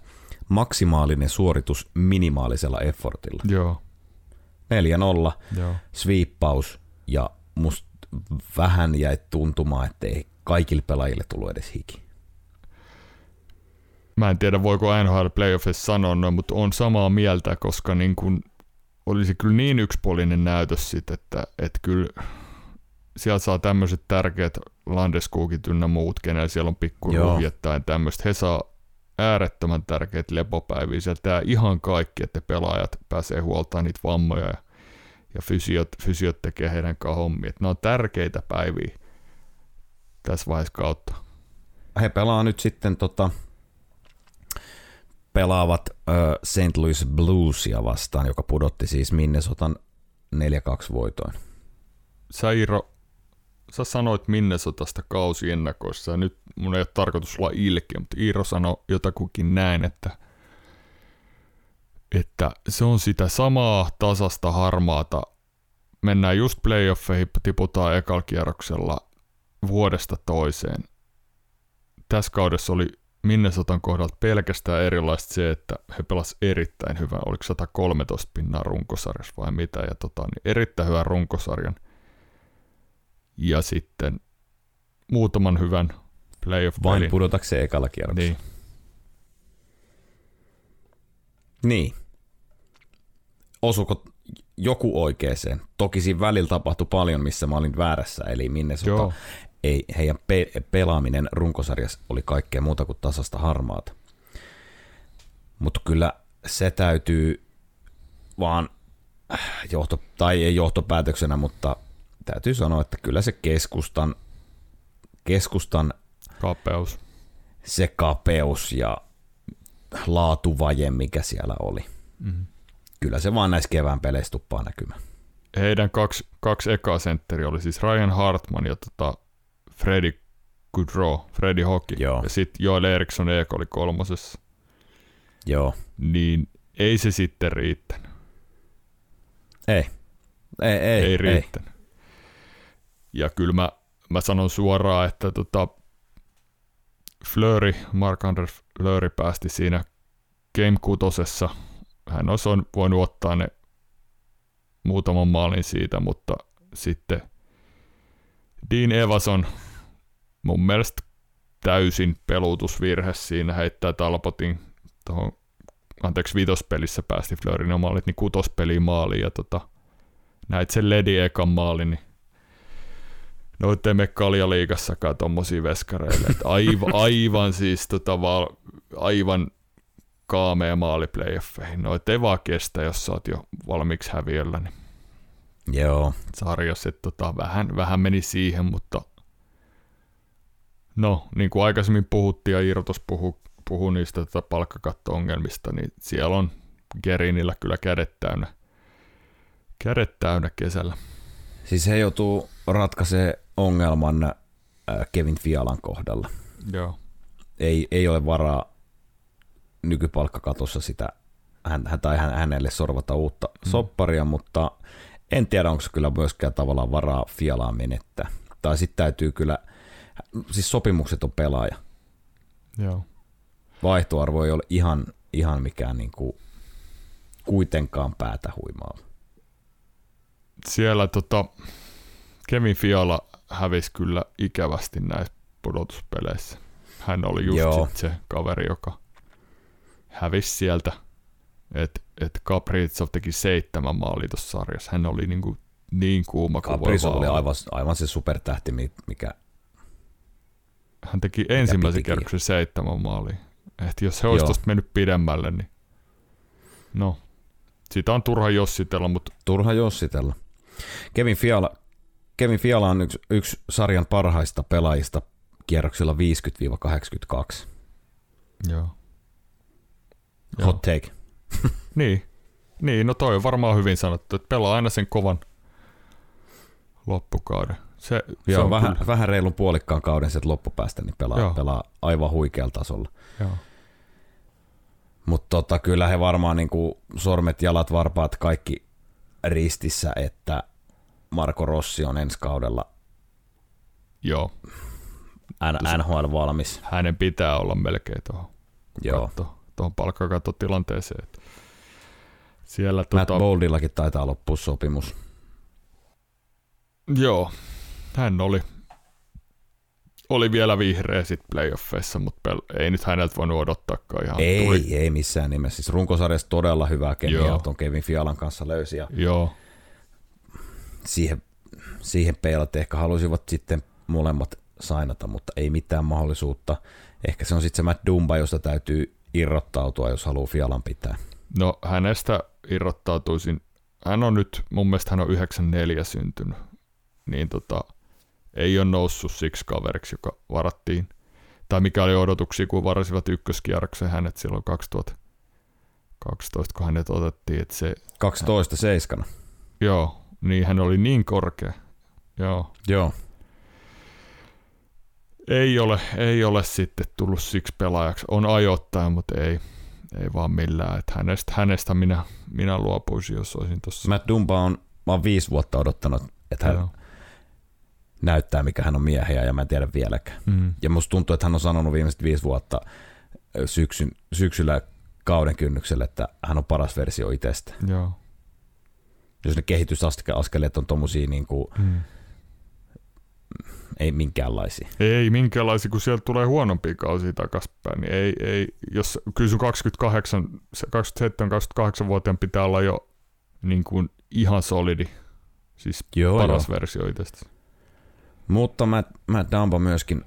maksimaalinen suoritus minimaalisella effortilla. Joo. 4-0, Joo. sweeppaus ja musta vähän jäi tuntumaan, että ei kaikille pelaajille tullut edes hiki. Mä en tiedä, voiko NHL Playoffissa sanoa noin, mutta on samaa mieltä, koska niin kun olisi kyllä niin yksipuolinen näytös sit, että, että kyllä sieltä saa tämmöiset tärkeät Landeskogit ynnä muut, kenellä siellä on pikku tai tämmöistä. He saa äärettömän tärkeät lepopäiviä. Sieltä ihan kaikki, että pelaajat pääsee huoltamaan niitä vammoja ja, ja fysiot, fysiot tekee heidän kanssa hommia. Nämä on tärkeitä päiviä tässä vaiheessa kautta. He pelaa nyt sitten tota, pelaavat uh, St. Louis Bluesia vastaan, joka pudotti siis Minnesotan 4-2 voitoin. Sairo, sä sanoit Minnesotasta kausiennakoissa, ja nyt mun ei ole tarkoitus olla ilkeä, mutta Iiro sanoi jotakukin näin, että, että se on sitä samaa tasasta harmaata. Mennään just playoffeihin, tiputaan ekalla kierroksella vuodesta toiseen. Tässä kaudessa oli Minnesotan kohdalta pelkästään erilaista se, että he pelasivat erittäin hyvän, oliko 113 pinnaa runkosarjassa vai mitä, ja tota, niin erittäin hyvän runkosarjan. Ja sitten muutaman hyvän playoff Vain pudotakseen ekalla kierroksella. Niin. Niin. Osuko joku oikeeseen? Toki siinä välillä tapahtui paljon, missä mä olin väärässä, eli Minnesota ei, heidän pe- pelaaminen runkosarjassa oli kaikkea muuta kuin tasasta harmaata. Mutta kyllä se täytyy vaan äh, johto, tai ei johtopäätöksenä, mutta täytyy sanoa, että kyllä se keskustan, keskustan kapeus. Se kapeus ja laatuvaje, mikä siellä oli. Mm-hmm. Kyllä se vaan näissä kevään peleissä tuppaa näkymään. Heidän kaksi, kaksi ekaa sentteri oli siis Ryan Hartman ja tota Freddy Goodrow, Freddy Hockey. Joo. Ja sitten Joel Eriksson Eek oli kolmosessa. Joo. Niin ei se sitten riittänyt. Ei. Ei, ei, ei riittänyt. Ei. Ja kyllä mä, mä sanon suoraan, että tota, Flöri, Mark-André Flöri päästi siinä Game kutosessa. Hän olisi voinut ottaa ne muutaman maalin siitä, mutta sitten Dean Evason mun mielestä täysin pelutusvirhe siinä heittää Talpotin tuohon, anteeksi, vitospelissä päästi Fleurin maalit, niin kutospeliin maaliin ja tota, näit sen Ledi ekan maalin, niin no ettei me kaljaliigassakaan tommosia veskareille, että aivan, aivan siis tota, val, aivan kaamea maali playoffeihin. No ettei vaan kestä, jos sä oot jo valmiiksi häviöllä, niin Joo. sarjassa, että tota, vähän, vähän meni siihen, mutta no, niin kuin aikaisemmin puhuttiin ja Irtos puhu, puhu niistä tota palkkakatto-ongelmista, niin siellä on Gerinillä kyllä kädet täynnä, kädet täynnä kesällä. Siis he joutuu ratkaisemaan ongelman äh, Kevin Fialan kohdalla. Joo. Ei, ei ole varaa nykypalkkakatossa sitä hän, tai hänelle sorvata uutta mm. sopparia, mutta en tiedä, onko kyllä myöskään tavallaan varaa Fialaa menettää. Tai sitten täytyy kyllä, siis sopimukset on pelaaja. Joo. Vaihtoarvo ei ole ihan, ihan mikään niin kuin kuitenkaan päätä huimaa. Siellä tota, Kevin Fiala hävisi kyllä ikävästi näissä pudotuspeleissä. Hän oli just Joo. sit se kaveri, joka hävisi sieltä. että et Kaprizov teki seitsemän maalia tuossa sarjassa. Hän oli niinku niin kuuma kuin voi Kaprizov oli aivan, aivan se supertähti, mi- mikä Hän teki ensimmäisen pitikin. kierroksen seitsemän maalia. Et jos he olisi Joo. tosta mennyt pidemmälle, niin no, sitä on turha jossitella, mutta turha jossitella. Kevin Fiala, Kevin Fiala on yksi, yksi sarjan parhaista pelaajista kierroksilla 50-82. joo. Hot take. Niin. niin, no toi on varmaan hyvin sanottu, että pelaa aina sen kovan loppukauden. Se, se Joo, on vähän, kyllä- vähän reilun puolikkaan kauden sieltä loppupäästä, niin pelaa, Joo. pelaa aivan huikealla tasolla. Joo. Mutta tota, kyllä he varmaan niinku sormet, jalat, varpaat, kaikki ristissä, että Marko Rossi on ensi kaudella Joo, N- NHL valmis. hänen pitää olla melkein tuohon Joo. tuohon palkkakattotilanteeseen. Siellä Matt tota, Boldillakin taitaa loppua sopimus. joo, hän oli, oli vielä vihreä sit playoffeissa, mutta pel- ei nyt häneltä voinut odottaakaan ihan. Ei, Tuli, ei missään nimessä. Siis runkosarjassa todella hyvää kemiaa tuon Kevin Fialan kanssa löysi ja joo, siihen, siihen peilat ehkä halusivat sitten molemmat sainata, mutta ei mitään mahdollisuutta. Ehkä se on sitten se Matt Dumba, josta täytyy irrottautua, jos haluaa Fialan pitää. no hänestä irrottautuisin, hän on nyt, mun mielestä hän on 94 syntynyt, niin tota, ei ole noussut siksi kaveriksi, joka varattiin, tai mikä oli odotuksia, kun varasivat ykköskierroksen hänet silloin 2012, kun hänet otettiin, että se, 12 seiskana. joo, niin hän oli niin korkea, joo, Joo. ei ole, ei ole sitten tullut siksi pelaajaksi, on ajoittain, mutta ei, ei vaan millään, että hänestä, hänestä minä, minä luopuisin, jos olisin tuossa. Matt Dumba on, mä oon viisi vuotta odottanut, että hän Joo. näyttää, mikä hän on miehiä, ja mä en tiedä vieläkään. Mm. Ja musta tuntuu, että hän on sanonut viimeiset viisi vuotta syksyn, syksyllä kauden kynnyksellä, että hän on paras versio itsestä. Joo. Jos ne kehitysaskeleet on tommosia niin kuin, Mm. ei minkäänlaisia. Ei minkäänlaisia, kun sieltä tulee huonompia kausia takaspäin, niin ei, ei, jos kyllä sun 28, 27-28-vuotiaan pitää olla jo niin kuin ihan solidi, siis Joo, paras joo. versio itsestä. Mutta Matt, Matt Dumba myöskin,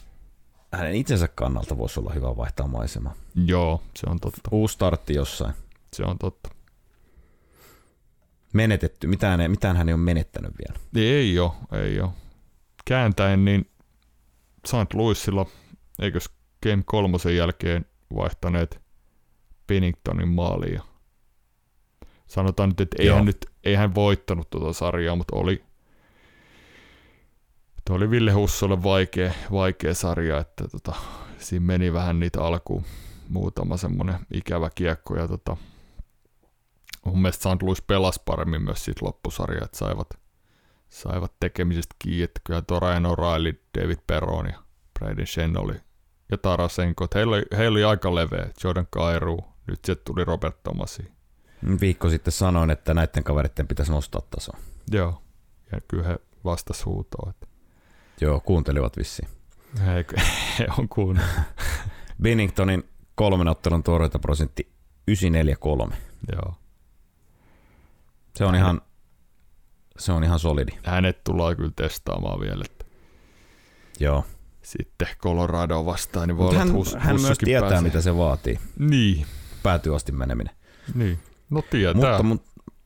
hänen itsensä kannalta voisi olla hyvä vaihtaa maisema. Joo, se on totta. Uusi startti jossain. Se on totta. Menetetty, mitään, ei, mitään hän ei ole menettänyt vielä. Ei ole, ei ole. Kääntäen niin St. Louisilla, eikös Game kolmosen jälkeen vaihtaneet Penningtonin maalia. Sanotaan nyt, että Joo. eihän, nyt, eihän voittanut tuota sarjaa, mutta oli, tuo oli Ville Hussolle vaikea, vaikea sarja, että tota, siinä meni vähän niitä alkuun muutama semmoinen ikävä kiekko ja tota, mun mielestä St. Louis pelasi paremmin myös siitä loppusarjaa, että saivat, saivat tekemisestä kiinni, että kyllä tuo Ryan O'Reilly, David Perron ja Braden Shen oli ja Tarasenko, että heillä, oli- heillä oli aika leveä, Jordan Kairu, nyt sieltä tuli Robert Thomasi. Viikko sitten sanoin, että näiden kaveritten pitäisi nostaa tasoa. Joo, ja kyllä he vastas huutoon, että Joo, kuuntelivat vissiin. he, he on kuunnellut. Benningtonin kolmen ottelun torjuntaprosentti 943. Joo. Se on ihan, se on ihan solidi. Hänet tullaan kyllä testaamaan vielä, että Joo. sitten Colorado vastaan, niin voi Mutta olla, hän, Hus, hän myös tietää, pääsee. mitä se vaatii. Niin, Päätyy asti meneminen. niin. No tietää. Mutta mut,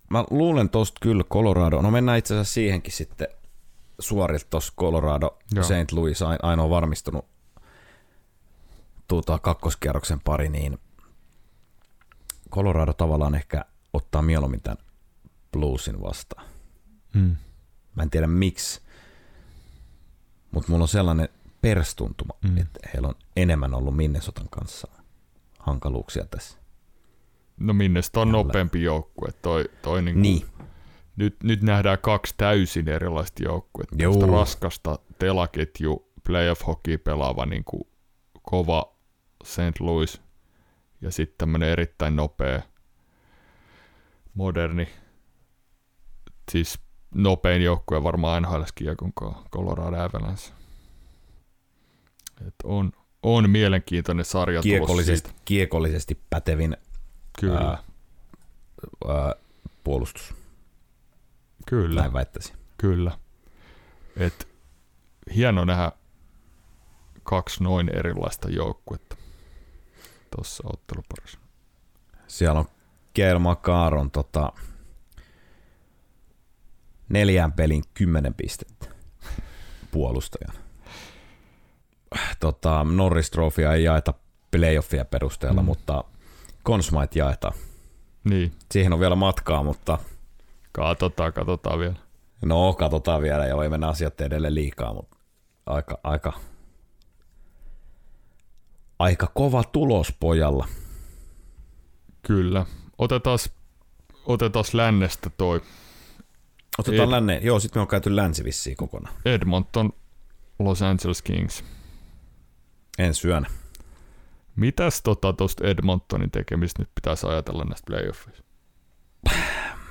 mä luulen tosta kyllä Colorado. No mennään itse asiassa siihenkin sitten suorilta tuossa Colorado Joo. St. Louis ain- ainoa varmistunut tuota, kakkoskierroksen pari, niin Colorado tavallaan ehkä ottaa mieluummin tämän Bluesin vastaan. mm. Mä en tiedä miksi, mutta mulla on sellainen perstuntuma, Mm. että heillä on enemmän ollut Minnesotan kanssa hankaluuksia tässä. No minne on Kyllä. nopeampi joukkue. Toi, toi niinku, Niin, nyt, nyt nähdään kaksi täysin erilaista joukkuetta. Raskasta telaketju playoff hockey pelaava niin kuin kova St. Louis ja sitten tämmöinen erittäin nopea, moderni, siis nopein joukkue varmaan NHLskin ja kun Colorado Avalanche. Et on, on mielenkiintoinen sarja kiekollisesti, kiekollisesti pätevin Kyllä. Ää, ää, puolustus. Kyllä. Näin väittäisin. Kyllä. Et hieno nähdä kaksi noin erilaista joukkuetta tuossa otteluparissa. Siellä on Kel Makaron tota, neljään pelin kymmenen pistettä puolustajan. Tota, Norris Trophya ei jaeta playoffia perusteella, mm. mutta Consmite jaetaan. Niin. Siihen on vielä matkaa, mutta... Katsotaan, katsotaan vielä. No, katsotaan vielä ja voi mennä asiat edelleen liikaa, mutta aika, aika, aika kova tulos pojalla. Kyllä. Otetaan, otetaan lännestä toi. Otetaan Ed- länne. Joo, sitten me on käyty länsi vissiin kokonaan. Edmonton, Los Angeles Kings. En syönä. Mitäs tota tuosta Edmontonin tekemistä nyt pitäisi ajatella näistä playoffeista?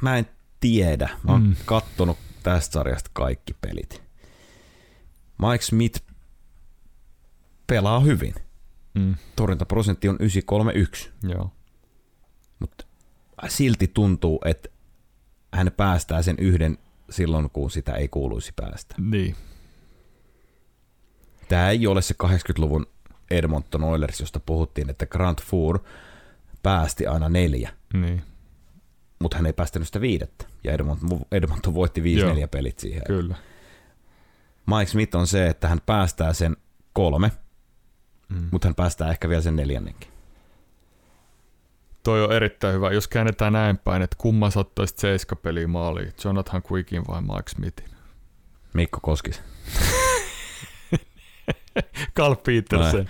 Mä en tiedä. Mä oon mm. kattonut tästä sarjasta kaikki pelit. Mike Smith pelaa hyvin. Mm. Torjuntaprosentti on 931. Joo. Mutta silti tuntuu, että hän päästää sen yhden silloin, kun sitä ei kuuluisi päästä. Niin. Tämä ei ole se 80-luvun Edmonton Oilers, josta puhuttiin, että Grant Four päästi aina neljä. Niin. Mutta hän ei päästänyt sitä viidettä. Ja Edmonton, Edmonton voitti 5-4 pelit siihen. Kyllä. Mike Smith on se, että hän päästää sen kolme, Mm. mutta hän päästää ehkä vielä sen neljännenkin. Toi on erittäin hyvä. Jos käännetään näin päin, että kumman saattaisit seiska peliä maaliin, Jonathan Quickin vai Mike Smithin? Mikko Koskis. Carl Petersen.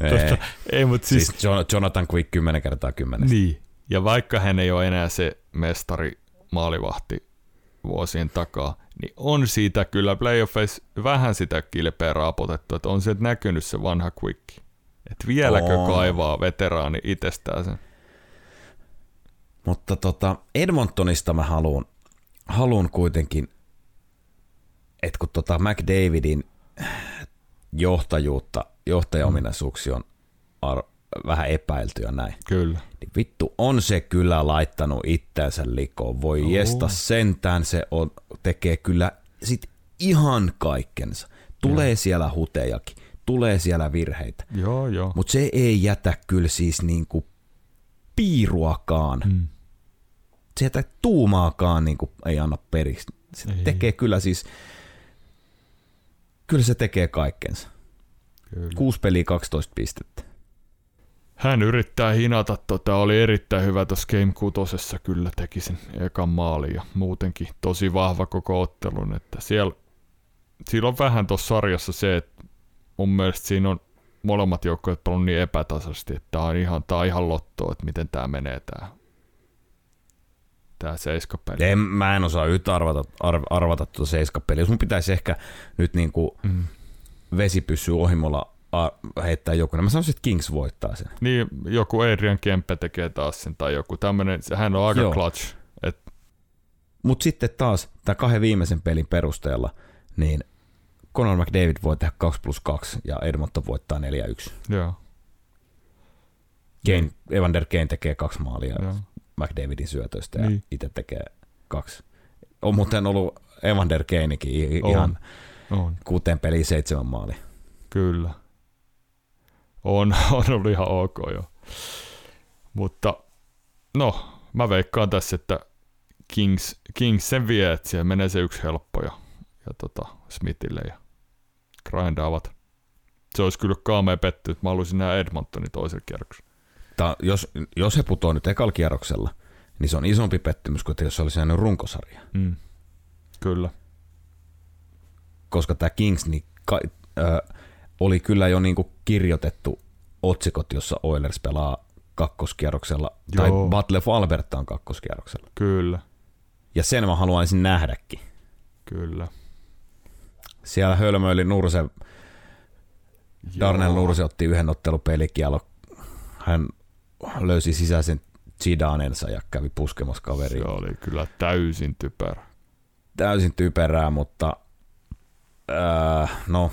Ei, Tosta, ei mut siis, siis Jonathan Quick 10 kertaa 10. niin. Ja vaikka hän ei ole enää se mestari maalivahti vuosien takaa, niin on siitä kyllä playoffeissa vähän sitä kilpeä raapotettu, että on sieltä näkynyt se vanha Quick. Että vieläkö On. kaivaa veteraani itsestään sen. Mutta tota, Edmontonista mä haluan, haluan kuitenkin, että kun tota McDavidin johtajuutta, johtajaominaisuuksia on ar- vähän epäilty ja näin, Kyllä. niin vittu on se kyllä laittanut itteensä likoon. Voi Oo. jesta sentään se on, tekee kyllä sit ihan kaikkensa. Tulee Joo. siellä hutejakin, tulee siellä virheitä, Joo, joo. mutta se ei jätä kyllä siis niinku piiruakaan. Mm. Jätä tuumaakaan niinku ei anna periksi. Se Ei. tekee kyllä siis, kyllä se tekee kaikkensa. Kyllä. Kuusi peliä 12 pistettä. Hän yrittää hinata, tota, oli erittäin hyvä tuossa Game 6 kyllä teki sen ekan maalin ja muutenkin tosi vahva koko ottelun, että siellä, siellä on vähän tuossa sarjassa se, että mun mielestä siinä on molemmat joukkueet pelannut niin epätasaisesti, että tää on ihan, tää on ihan lottoa, että miten tämä menee tää, tää seiskapeli. En, mä en osaa yhtä arvata, arv, arvata tuota seiskapeliä. Jos mun pitäisi ehkä nyt niinku Mm. vesi pysyy ohimolla a, heittää joku, niin mä sanoisin, että Kings voittaa sen. Niin, joku Adrian Kempe tekee taas sen tai joku tämmönen, hän on aika Joo. clutch. Et, Mutta sitten taas tämän kahden viimeisen pelin perusteella, niin Conor McDavid voi tehdä 2 plus 2 ja Edmonton voittaa 4-1. joo, Kane, Evander Kane tekee kaksi maalia joo. McDavidin syötöistä ja Niin. itse tekee kaksi. On muuten ollut Evander On. ihan On. kuuteen peliin seitsemän maalia. Kyllä. On, on ollut ihan ok jo. Mutta no, mä veikkaan tässä, että Kings, Kings sen vie, että siellä menee se yksi helppo ja, ja tota Smithille ja grindaavat. Se olisi kyllä kaamea petty, että mä haluaisin nähdä Edmontonin toisella kierroksella. Ta, jos, jos he putoaa nyt ekalla kierroksella, niin se on isompi pettymys kuin jos se olisi jäänyt runkosarja. Mm. Kyllä. Koska tämä Kings niin ka, ö, oli kyllä jo niinku kirjoitettu otsikot, jossa Oilers pelaa kakkoskierroksella, tai Joo. Butler Alberta on kakkoskierroksella. Kyllä. Ja sen mä haluaisin nähdäkin. Kyllä. Siellä hölmöili Nurse, Darnell Joo. Nurse otti yhden ottelun pelikielo. Hän löysi sisäisen Zidanensa ja kävi puskemassa kaveriin. Se oli kyllä täysin typerä. Täysin typerää, mutta äh, no,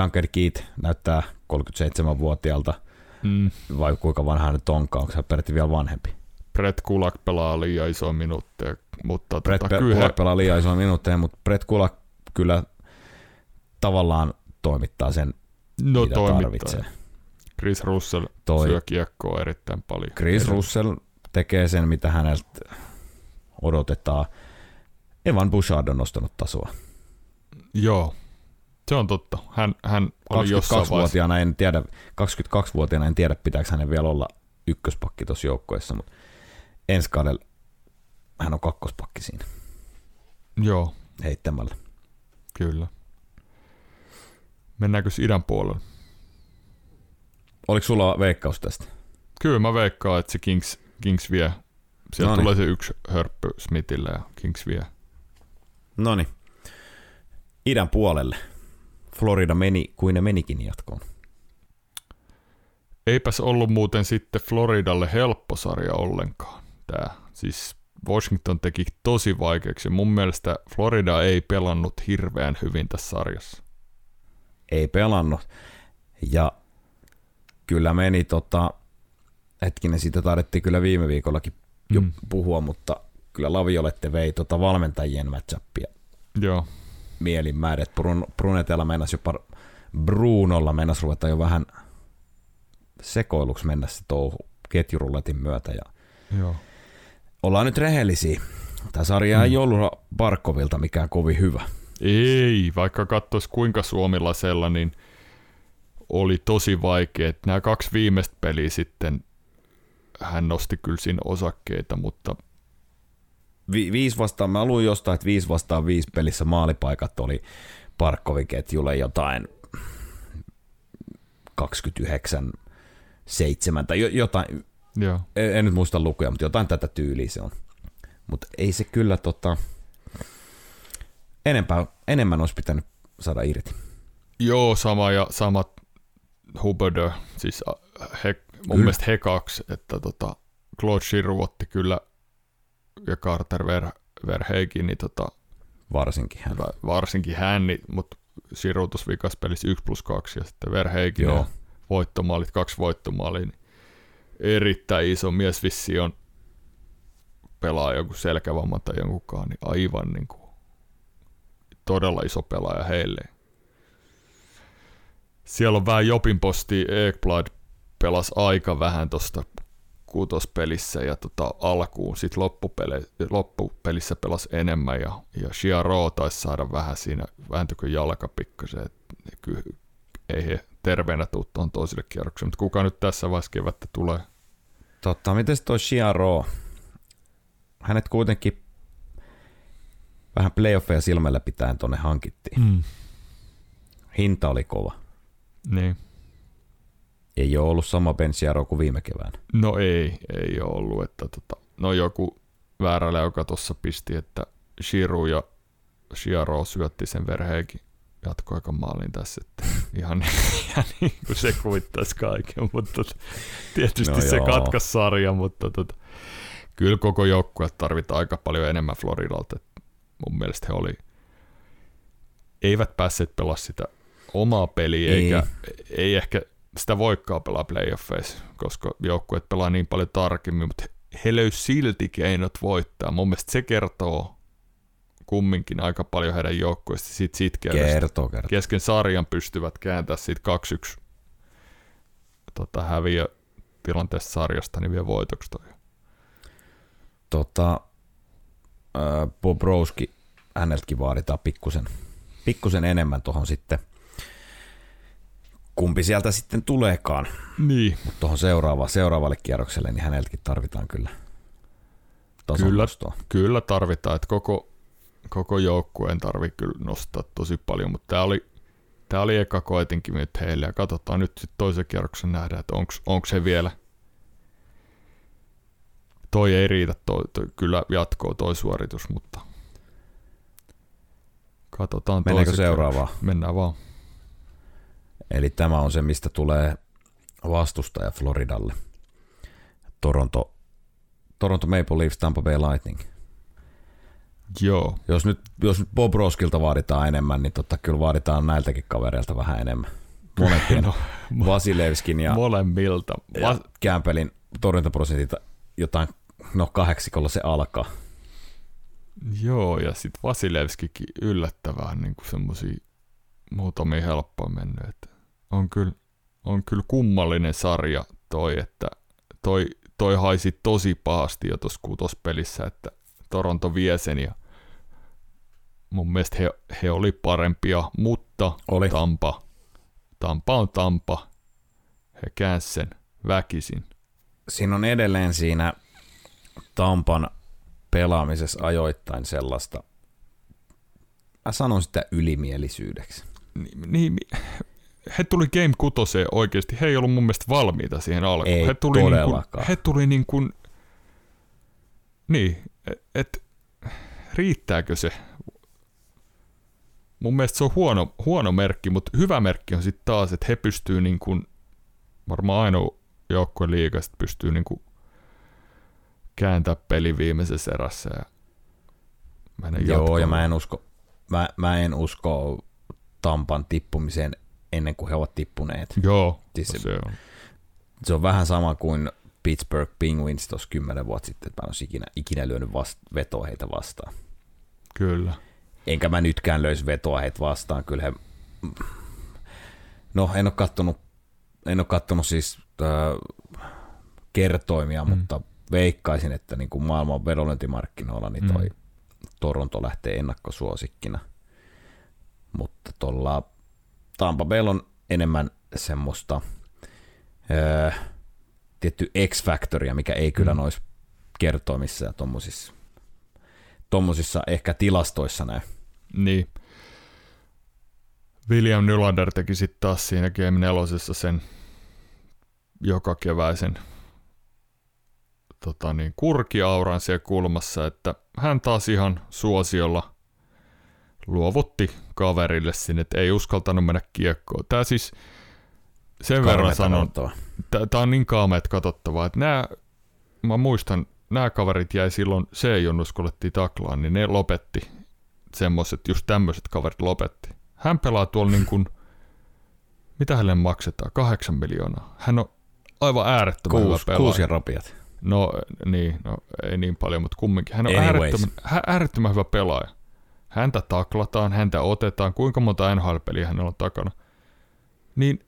Duncan Keith näyttää 37-vuotiaalta, mm. vai kuinka vanha hän nyt onkaan, onko hän peräti vielä vanhempi? Brett Kulak pelaa liian iso minuutteja, mutta Brett tota, Kulak kyllä... pelaa liian iso minuutteja, mutta Brett Kulak kyllä tavallaan toimittaa sen, no, mitä toimittaa. tarvitsee. Chris Russell Toi. syö kiekkoa erittäin paljon. Chris Eli... Russell tekee sen, mitä häneltä odotetaan. Evan Bouchard on nostanut tasoa. Joo, se on totta. Hän, hän oli 22-vuotiaana en tiedä, 22-vuotiaana en tiedä, pitääkö hänen vielä olla ykköspakki tuossa joukkoessa, mutta ensi kaudella hän on kakkospakki siinä. Joo. Heittämällä. Kyllä. Mennäänkö idän puolelle? Oliko sulla veikkaus tästä? Kyllä mä veikkaan, että se Kings, Kings vie. Sieltä Noniin. tulee se yksi hörppy Smithille ja Kings vie. No niin. Idän puolelle. Florida meni kuin ne menikin jatkoon. Eipäs ollut muuten sitten Floridalle helppo sarja ollenkaan. Tää. Siis Washington teki tosi vaikeaksi. Mun mielestä Florida ei pelannut hirveän hyvin tässä sarjassa. Ei pelannut. Ja kyllä meni tota, hetkinen, siitä taidettiin kyllä viime viikollakin jo mm. puhua, mutta kyllä Laviolette vei tota valmentajien matchupia. Joo. Mielinmäärä, että Brun, Brunetella mennäisi jopa Brunolla mennäisi ruveta jo vähän sekoiluksi mennä se touhu ketjurulletin myötä. Ja Joo. Ollaan nyt rehellisiä. Tämä sarja mm. ei ollut Barkovilta mikään kovin hyvä. Ei, vaikka katsoisi kuinka Suomilla niin oli tosi vaikea. Nämä kaksi viimeistä peliä sitten hän nosti kyllä siinä osakkeita, mutta... Vi- viisi vastaan, mä luin jostain, että viisi vastaan viisi pelissä maalipaikat oli Parkkovin ketjulle jotain 29 7 tai jotain, Joo. En, en nyt muista lukuja, mutta jotain tätä tyyliä se on. Mutta ei se kyllä tota, enempää, enemmän olisi pitänyt saada irti. Joo, sama ja samat Hubbard, siis he, mun kyllä. mielestä he kaksi, että tota, Claude Giroux otti kyllä ja Carter Ver, Verheikin, niin tota, varsinkin hän. Varsinkin hän, niin, mutta Giroux tuossa vikas pelissä 1 plus 2 ja sitten Verheikin Joo. voittomaalit, kaksi voittomaalia, niin erittäin iso mies vissi on pelaa joku selkävamma tai jonkunkaan, niin aivan niin kuin, todella iso pelaaja heille. Siellä on vähän Jopin posti, Ekblad pelasi aika vähän tuosta kuutospelissä ja tota alkuun, sitten loppupeli, loppupelissä pelasi enemmän ja, ja Shiaro taisi saada vähän siinä, vääntykö jalka pikkasen, kyllä ei he terveenä tuu tuon toiselle kierrokselle, mutta kuka nyt tässä vaiheessa kevättä tulee? Totta, miten toi Shiaro? Hänet kuitenkin vähän playoffeja silmällä pitäen tonne hankittiin. Mm. Hinta oli kova. Niin. Ei ole ollut sama Ben Shiaro kuin viime kevään. No ei, ei ole ollut. Että tota, no joku väärällä, joka tuossa pisti, että Shiru ja Shiaro syötti sen verheikin jatkoaikan maalin tässä, että ihan, ihan niin kuin se kuvittaisi kaiken, mutta tietysti no se katkaisi sarja, mutta tota, kyllä koko joukkue tarvitaan aika paljon enemmän Floridalta. Mun mielestä he oli, eivät päässeet pelaa sitä omaa peliä, ei. eikä ei ehkä sitä voikaan pelaa playoffeissa, koska joukkueet pelaa niin paljon tarkemmin, mutta he löysivät silti keinot voittaa. Mun mielestä se kertoo kumminkin aika paljon heidän joukkueista siitä sitkeydestä. Kertoo, kertoo. Kesken sarjan pystyvät kääntämään siitä 2-1 tota, häviö tilanteesta sarjasta, niin vielä voitoksi toi. Tota, äh, Bobrowski, häneltäkin vaaditaan pikkusen, pikkusen enemmän tuohon sitten, kumpi sieltä sitten tuleekaan. Niin. Mutta tuohon seuraava, seuraavalle kierrokselle, niin häneltäkin tarvitaan kyllä Kyllä, kyllä tarvitaan, että koko, koko joukkueen tarvi kyllä nostaa tosi paljon, mutta tämä oli, tää oli eka koetinkin nyt heille ja katsotaan nyt sitten toisen kierroksen nähdä, että onko se vielä toi ei riitä, toi, toi, kyllä jatkoa toi suoritus, mutta katsotaan Mennäänkö seuraavaan? Mennään vaan. Eli tämä on se, mistä tulee vastustaja Floridalle. Toronto, Toronto Maple Leafs, Tampa Bay Lightning. Joo. Jos nyt, jos nyt Bob Roskilta vaaditaan enemmän, niin totta kyllä vaaditaan näiltäkin kavereilta vähän enemmän. Molempien, no, Vasilevskin ja, molemmilta. ja Kämpelin torjuntaprosentit jotain, no kahdeksikolla se alkaa. Joo, ja sitten Vasilevskikin yllättävää niin semmoisia muutamia helppoa mennyt. Että on, kyllä, on kyllä kummallinen sarja toi, että toi, toi haisi tosi pahasti jo tuossa kutospelissä, että Toronto vie sen ja mun mielestä he, he oli parempia, mutta oli. Tampa, Tampa on Tampa. He käänsi sen väkisin. Siinä on edelleen siinä Tampan pelaamisessa ajoittain sellaista, mä sanon sitä ylimielisyydeksi. Niin, niin, he tuli Game 6 oikeasti, he ei ollut mun mielestä valmiita siihen alkuun. Ei he tuli niin kuin, he tuli niin kuin, niin, että et, riittääkö se? Mun mielestä se on huono, huono merkki, mutta hyvä merkki on sitten taas, että he pystyy niin kuin, varmaan ainoa joukkue liikasta pystyy niin kuin kääntää peli viimeisessä erässä ja mennä Joo, jatkoon. ja mä en usko, mä, mä en usko Tampan tippumiseen ennen kuin he ovat tippuneet. Joo, siis se, on. Se on vähän sama kuin Pittsburgh Penguins tuossa kymmenen vuotta sitten, että mä en ikinä, ikinä lyönyt vast, vetoa heitä vastaan. Kyllä. Enkä mä nytkään löisi vetoa heitä vastaan. Kyllä he, no en ole kattonut, en ole kattonut siis äh, kertoimia, mm. mutta veikkaisin, että niin kuin maailman vedonlyöntimarkkinoilla niin toi mm. Toronto lähtee ennakkosuosikkina. Mutta tuolla Tampa Bay on enemmän semmoista öö, tietty X-faktoria, mikä ei kyllä mm. noissa kertoimissa ja tommosissa, tommosissa ehkä tilastoissa näy. Niin. William Nylander teki sitten taas siinä Game 4 sen joka keväisen tota niin, kurkiauran siellä kulmassa, että hän taas ihan suosiolla luovutti kaverille sinne, että ei uskaltanut mennä kiekkoon. Tämä siis sen verran sanon, tämä on niin kaameet katsottavaa, että nämä, mä muistan, nämä kaverit jäi silloin C-junnus, kun taklaan, niin ne lopetti semmoiset, just tämmöiset kaverit lopetti. Hän pelaa tuolla niin kuin, mitä hänelle maksetaan, kahdeksan miljoonaa. Hän on aivan äärettömän Kuus, hyvä pelaaja. Kuusi ja rapiat. No niin, no ei niin paljon, mutta kumminkin. Hän on äärettömän, äärettömän hyvä pelaaja. Häntä taklataan, häntä otetaan, kuinka monta NHL-peliä hänellä on takana. Niin,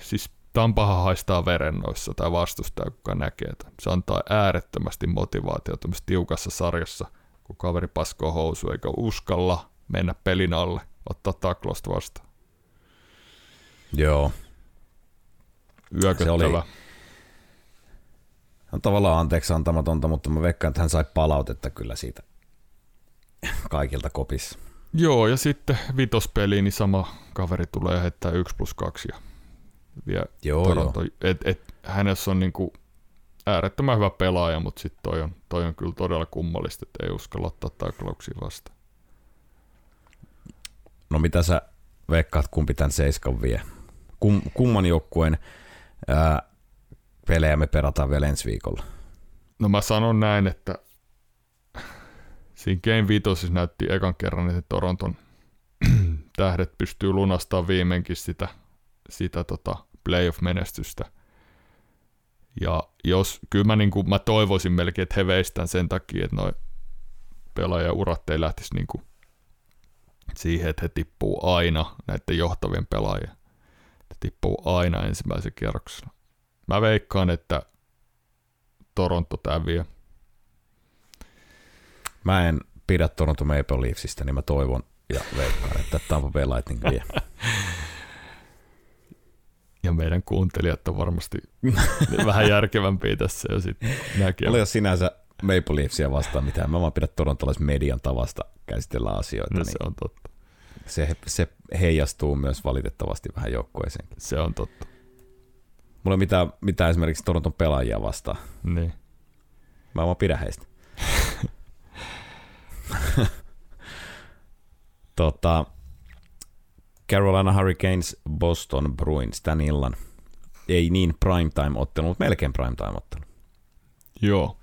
siis Tampahan haistaa verennoissa tai vastustaja, kuka näkee. Se antaa äärettömästi motivaatiota tiukassa sarjassa, kun kaveri paskoo housu eikä uskalla mennä pelin alle, ottaa taklosta vastaan. Joo. Yököttävä. Se oli, on tavallaan anteeksi antamatonta, mutta mä veikkaan, että hän sai palautetta kyllä siitä kaikilta kopissa. Joo, ja sitten vitospeliin niin sama kaveri tulee heittää 1 plus 2 ja vie joo, Toronto. Joo. Et, et, hänessä on niinku äärettömän hyvä pelaaja, mutta sitten toi on, toi on kyllä todella kummallista, että ei uskalla ottaa taklauksia vastaan. No mitä sä veikkaat, kumpi tämän seiskan vie? Kum, kumman joukkueen pelejä me perataan vielä ensi viikolla? No mä sanon näin, että siinä Game 5 näytti ekan kerran, että Toronton tähdet pystyy lunastamaan viimeinkin sitä, sitä tota playoff-menestystä. Ja jos, kyllä mä, niin kuin, mä toivoisin melkein, että he veistään sen takia, että noin pelaajaurat ei lähtisi niin kuin siihen, että he tippuu aina näiden johtavien pelaajien. He tippuu aina ensimmäisen kierroksella. Mä veikkaan, että Toronto tämä vie. Mä en pidä Toronto Maple Leafsistä, niin mä toivon ja veikkaan, että Tampa Bay Lightning vie. Ja meidän kuuntelijat on varmasti vähän järkevämpiä tässä jo sitten näkee. Oli jos sinänsä Maple Leafsia vastaan mitään. Mä vaan pidä torontolaisen median tavasta käsitellä asioita. No, niin se on totta. Se, se heijastuu myös valitettavasti vähän joukkueeseen. Se on totta. Mulla ei mitään, mitään esimerkiksi Toronton pelaajia vastaan. Niin. Mä vaan pidä heistä. tota, Carolina Hurricanes, Boston Bruins tämän illan, ei niin primetime-ottelu, mutta melkein primetime-ottelu. Joo.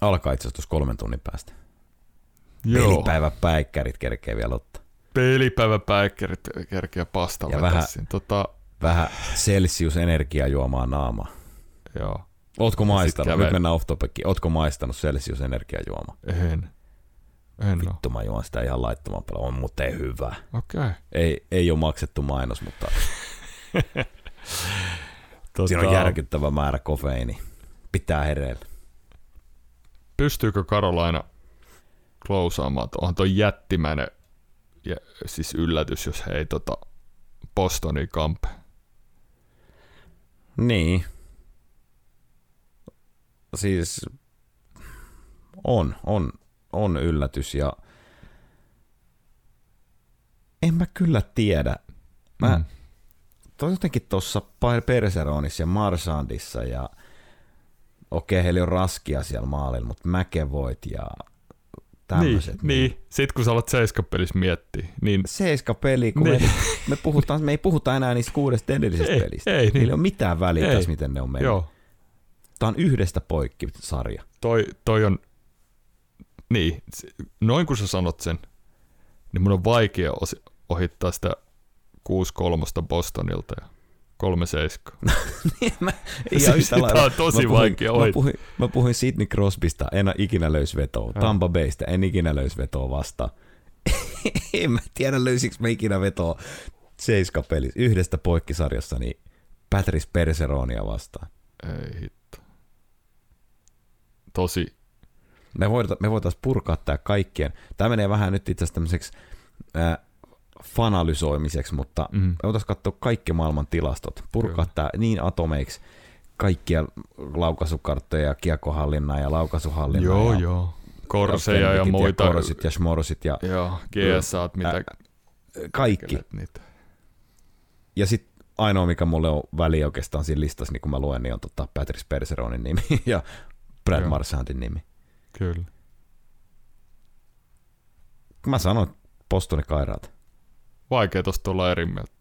Alkaa itse asiassa kolmen tunnin päästä. Joo. Pelipäivä päikkärit kerkee vielä ottaa. Pelipäivä päikkerit kerkeä pasta Ja vähän-. Tota, Vähän Celsius-energiaa juomaan naamaa. joo. Ootko maistanut? Nyt mennään off topicin. Ootko maistanut Celsius-energiaa juomaan? En. En. Vittu mä juon sitä ihan laittoman paljon. On muuten hyvä. Okei. Okay. Ei, ei ole maksettu mainos, mutta Tota, siinä on järkyttävä määrä kofeiini. Pitää hereillä. Pystyykö Carolina klousaamaan? Onhan toi jättimäinen ja, siis yllätys, jos he ei tota Bostonin kampe. Niin. Siis on, on, on yllätys ja en mä kyllä tiedä. Mä, mm. Mm. jotenkin tuossa Perseronissa ja Marsandissa ja okei, heillä on raskia siellä maalilla, mutta mäkevoit ja tämmöiset. Niin, niin. Sit kun sä alat seiskapelissä miettiä, niin Seiska peli, kun Niin. me, me, puhutaan, me ei puhuta enää niistä kuudesta edellisestä Ei, pelistä. ei, niin. Niillä ei ole mitään väliä Ei. tässä, miten ne on mennyt. joo, Tämä on yhdestä poikki sarja. toi, toi on, niin, noin kun sä sanot sen, niin mun on vaikea ohittaa sitä 6-3 Bostonilta ja 3-7. mä, Siis tää on tosi mä puhuin, vaikea mä ohittaa. puhuin, mä puhuin Sidney Crosbysta, en ikinä löys vetoa. Tampa Baystä en ikinä löys vetoa vastaan. en mä tiedä löysikö mä ikinä vetoa seiska pelissä yhdestä poikkisarjassa, niin Patrice Perseronia vastaan. Ei hitto. Tosi, Me, voita, me voitaisiin purkaa tämä kaikkien. Tämä menee vähän nyt itse asiassa tämmöiseksi äh, fanalysoimiseksi, mutta mm, me voitaisiin katsoa kaikki maailman tilastot, purkaa tämä niin atomeiksi, kaikkia laukaisukarttoja ja kiekohallinnan ja laukaisuhallinnan joo ja joo. Korseja ja Gambit muita. Ja korsit ja smorsit ja Joo, GSAt, mitä Ä- kaikki. niitä. Ja sitten ainoa, mikä mulle on väli oikeastaan siinä listassa, niin kun mä luen, niin on tota Patrice Perseronin nimi ja Brad Joo. Marchandin nimi. Kyllä. Mä sanoin, että Bostonin kairaat. Vaikea tosta olla eri mieltä.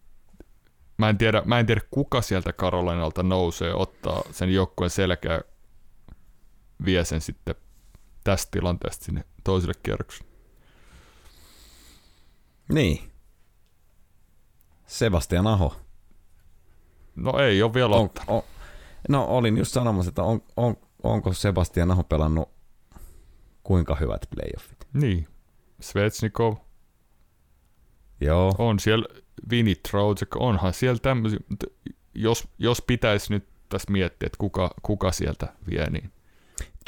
Mä en, tiedä, mä en tiedä, kuka sieltä Carolinalta nousee, ottaa sen joukkueen selkeä, vie sen sitten tästä tilanteesta sinne toiselle kierrokselle. Niin. Sebastian Aho. No ei ole vielä On, ottanut. on, no olin just sanomassa, että on, on, onko Sebastian Aho pelannut kuinka hyvät playoffit. Niin. Svetsnikov Joo, on siellä, Vinny Trocek, onhan siellä tämmöisiä, mutta jos, jos pitäisi nyt tässä miettiä, että kuka, kuka sieltä vie, niin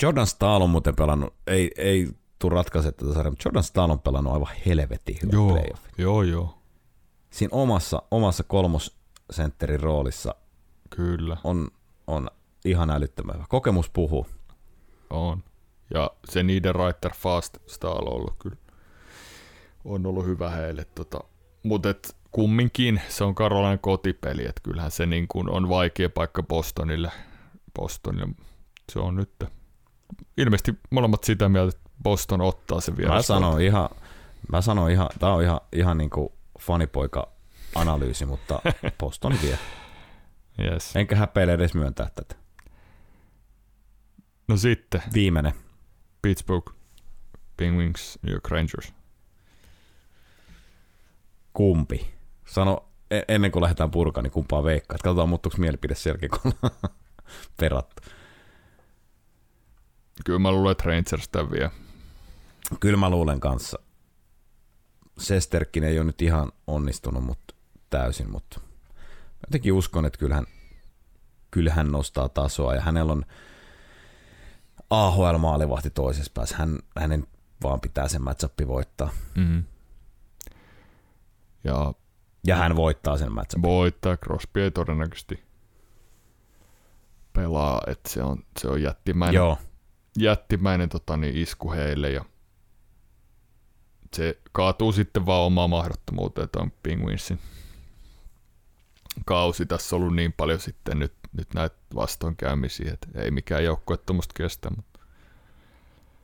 Jordan Stahl on muuten pelannut, ei, ei tuu ratkaise tätä sarjaa, mutta Jordan Stahl on pelannut aivan helvetin hyvät joo, playoffit. joo, joo, Siinä omassa, omassa kolmosentterin roolissa kyllä, on, on ihan älyttömän hyvä. Kokemus puhuu. on. Ja se niiden Reiter Fast Stahl on ollut kyllä, on ollut hyvä heille. Tota. Mutta kumminkin se on Karolainen kotipeli, että kyllähän se niin kuin on vaikea paikka Bostonille. Bostonille. Se on nyt ilmeisesti molemmat sitä mieltä, että Boston ottaa se vielä. Mä sanon ihan, mä sanon ihan, tää on ihan, ihan niinku fanipoika analyysi, mutta Boston vie. Yes. Enkä häpeile edes myöntää tätä. No sitten Viimeinen. Pittsburgh, Penguins, New York Rangers. Kumpi? Sano e- ennen kuin lähdetään purkaan, niin kumpaa veikkaat. Katsotaan muuttuuko mielipide sen jälkeen, kun perattu. Kyllä mä luulen, että Rangers tämän vie. Kyllä mä luulen kanssa. Sesterkin ei ole nyt ihan onnistunut mutta täysin, mutta jotenkin uskon, että kyllähän, kyllähän nostaa tasoa ja hänellä on AHL-maalivahti toisessa päässä. Hän, hänen vaan pitää sen matchappi voittaa. Mm-hmm. Ja Ja hän voittaa sen matchapin. voittaa, Crosby ei todennäköisesti pelaa, että se on, se on jättimäinen, Joo, jättimäinen tota, niin isku heille ja se kaatuu sitten vaan omaan mahdottomuuteen tuon Penguinsin kausi. Tässä on ollut niin paljon sitten nyt, nyt näitä vastoinkäymisiä, että ei mikään joukkue tuommoista kestä. Mutta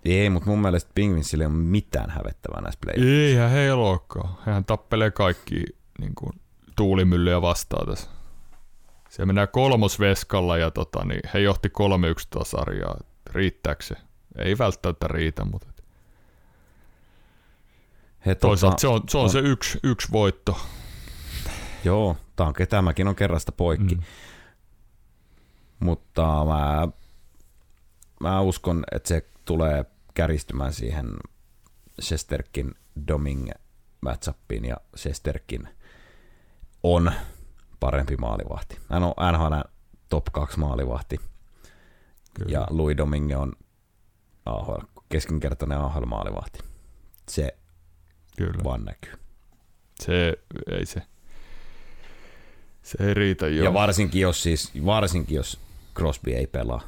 ei, mutta mun mielestä Penguinsille ei ole mitään hävettävää näissä play eihän heillä olekaan. Hän tappelee kaikki niin kuin, tuulimyllyjä vastaan tässä. Se mennään kolmosveskalla ja tota, niin he johti 3-1 sarjaa. Riittääkö se? Ei välttämättä riitä, mutta He, toisaalta tota, se on, se, on, se yksi, yksi voitto. Joo, tämä on ketämäkin on kerrasta poikki. Mm. Mutta mä, mä uskon, että se tulee käristymään siihen Shesterkin Doming matchuppiin ja Shesterkin on parempi maalivahti. Hän on NHL top 2 maalivahti Kyllä. ja Louis Domingue on AHL, keskinkertainen AHL maalivahti. Se Kyllä. vaan näkyy. Se ei se. Se ei riitä jo. Ja varsinkin jos, siis, varsinkin jos Crosby ei pelaa,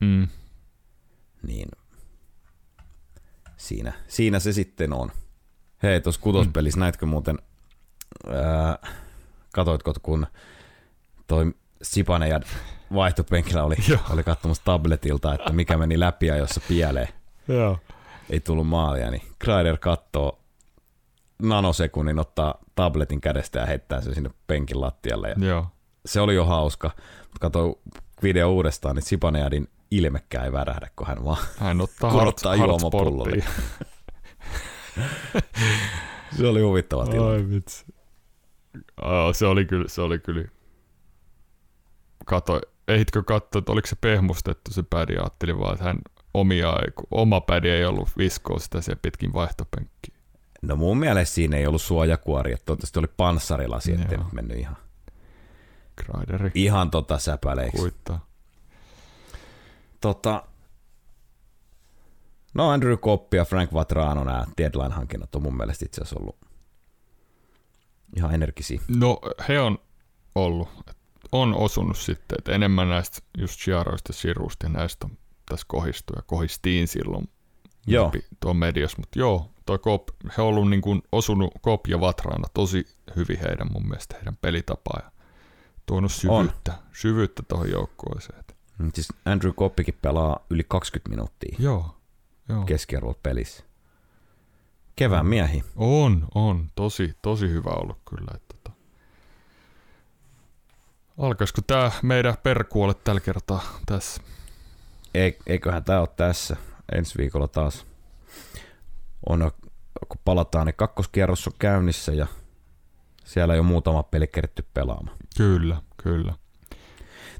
mm. niin siinä, siinä se sitten on. Hei, tuossa kutospelissä mm. näitkö muuten, ää, katoitko kun toi Sipane ja vaihtopenkillä oli, oli katsomassa tabletilta, että mikä meni läpi ja jossa pieleen. Joo. Ei tullut maalia, niin Kreider katsoo nanosekunnin, ottaa tabletin kädestä ja heittää sen sinne penkin lattialle. Ja Joo. Se oli jo hauska. Mutta katsoin video uudestaan, niin Sipaneadin ilmekkä ei värähdä, kun hän vaan hän ottaa korottaa juomapullolle. se oli huvittava tilanne. Ai vitsi. Oh, se oli kyllä, se oli kyllä. Kato, ehitkö katsoa, että oliko se pehmustettu se pädi, ajattelin vaan, että hän omia, oma pädi ei ollut viskoa sitä siellä pitkin vaihtopenkkiä. No mun mielestä siinä ei ollut suojakuori, että oli panssarilasi, ettei nyt mennyt ihan, Graideri. ihan tota säpäleiksi. Kuittaa. Tota, no Andrew Koppi ja Frank Vatrano nämä deadline-hankinnat on mun mielestä itse asiassa ollut ihan energisi. No he on ollut, on osunut sitten, että enemmän näistä just Chiaroista ja Sirusta ja näistä on tässä kohistu ja kohistiin silloin joo. tuon mediassa, mutta joo, toi Kop, he on ollut niin kuin osunut Kop ja Vatrana tosi hyvin heidän mun mielestä, heidän pelitapaa ja tuonut syvyyttä, on. syvyyttä tuohon joukkueeseen. Mm, siis Andrew Koppikin pelaa yli 20 minuuttia joo, joo. keskiarvolla pelissä. Kevään miehi. On, on. Tosi, tosi hyvä ollut kyllä. Että tota. Alkaisiko tämä meidän perkuolle tällä kertaa tässä? Eiköhän tämä ole tässä. Ensi viikolla taas on, kun palataan, niin kakkoskierros on käynnissä ja siellä jo muutama peli keritty pelaamaan. Kyllä, kyllä.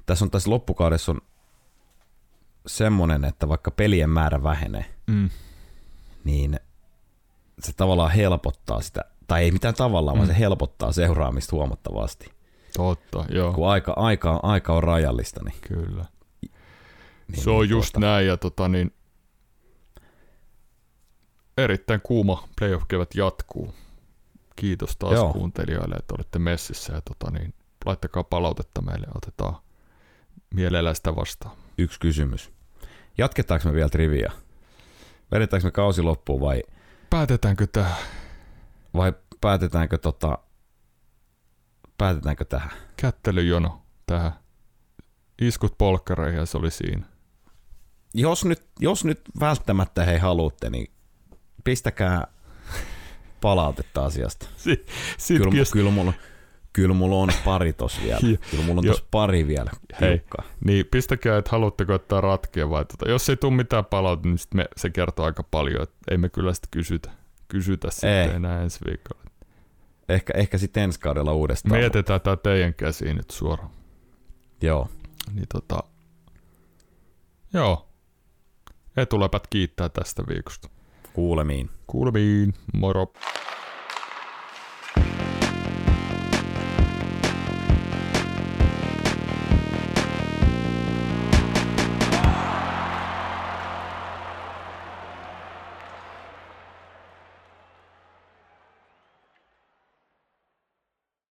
Tässä on tässä loppukaudessa on semmoinen, että vaikka pelien määrä vähenee, mm. niin se tavallaan helpottaa sitä, tai ei mitään tavallaan, mm. vaan se helpottaa seuraamista huomattavasti. Totta, joo. Kun aika, aika, aika on rajallista. Niin, Kyllä. Niin, se on niin, just tuota, näin, ja tota, niin, erittäin kuuma playoff-kevät jatkuu. Kiitos taas Joo. kuuntelijoille, että olette messissä ja tota, niin, laittakaa palautetta meille, otetaan mielellään sitä vastaan. Yksi kysymys. Jatketaanko me vielä trivia? Vedetäänkö me kausi loppuun vai... Päätetäänkö tämä? Vai päätetäänkö tota... Päätetäänkö tähän? Kättelyjono tähän. Iskut polkkareihin ja se oli siinä. Jos nyt, jos nyt välttämättä hei haluatte, niin pistäkää palautetta asiasta. Si- sit kyllä, jos... kyllä, mulla, kyllä mulla on pari tos vielä. Kyllä mulla on tos pari vielä. Hei, niin pistäkää, että haluatteko ottaa ratkia vai tota, jos ei tule mitään palautetta, niin sit me, se kertoo aika paljon, että ei me kyllä sitten kysytä, kysytä sitten ei. enää ensi viikolla. Ehkä, ehkä sitten ensi kaudella uudestaan. Me jätetään tämä teidän käsiin nyt suoraan. Joo. Niin tota, joo. Etuläpät kiittää tästä viikosta. Kuulemiin. Kuulemiin. Moro.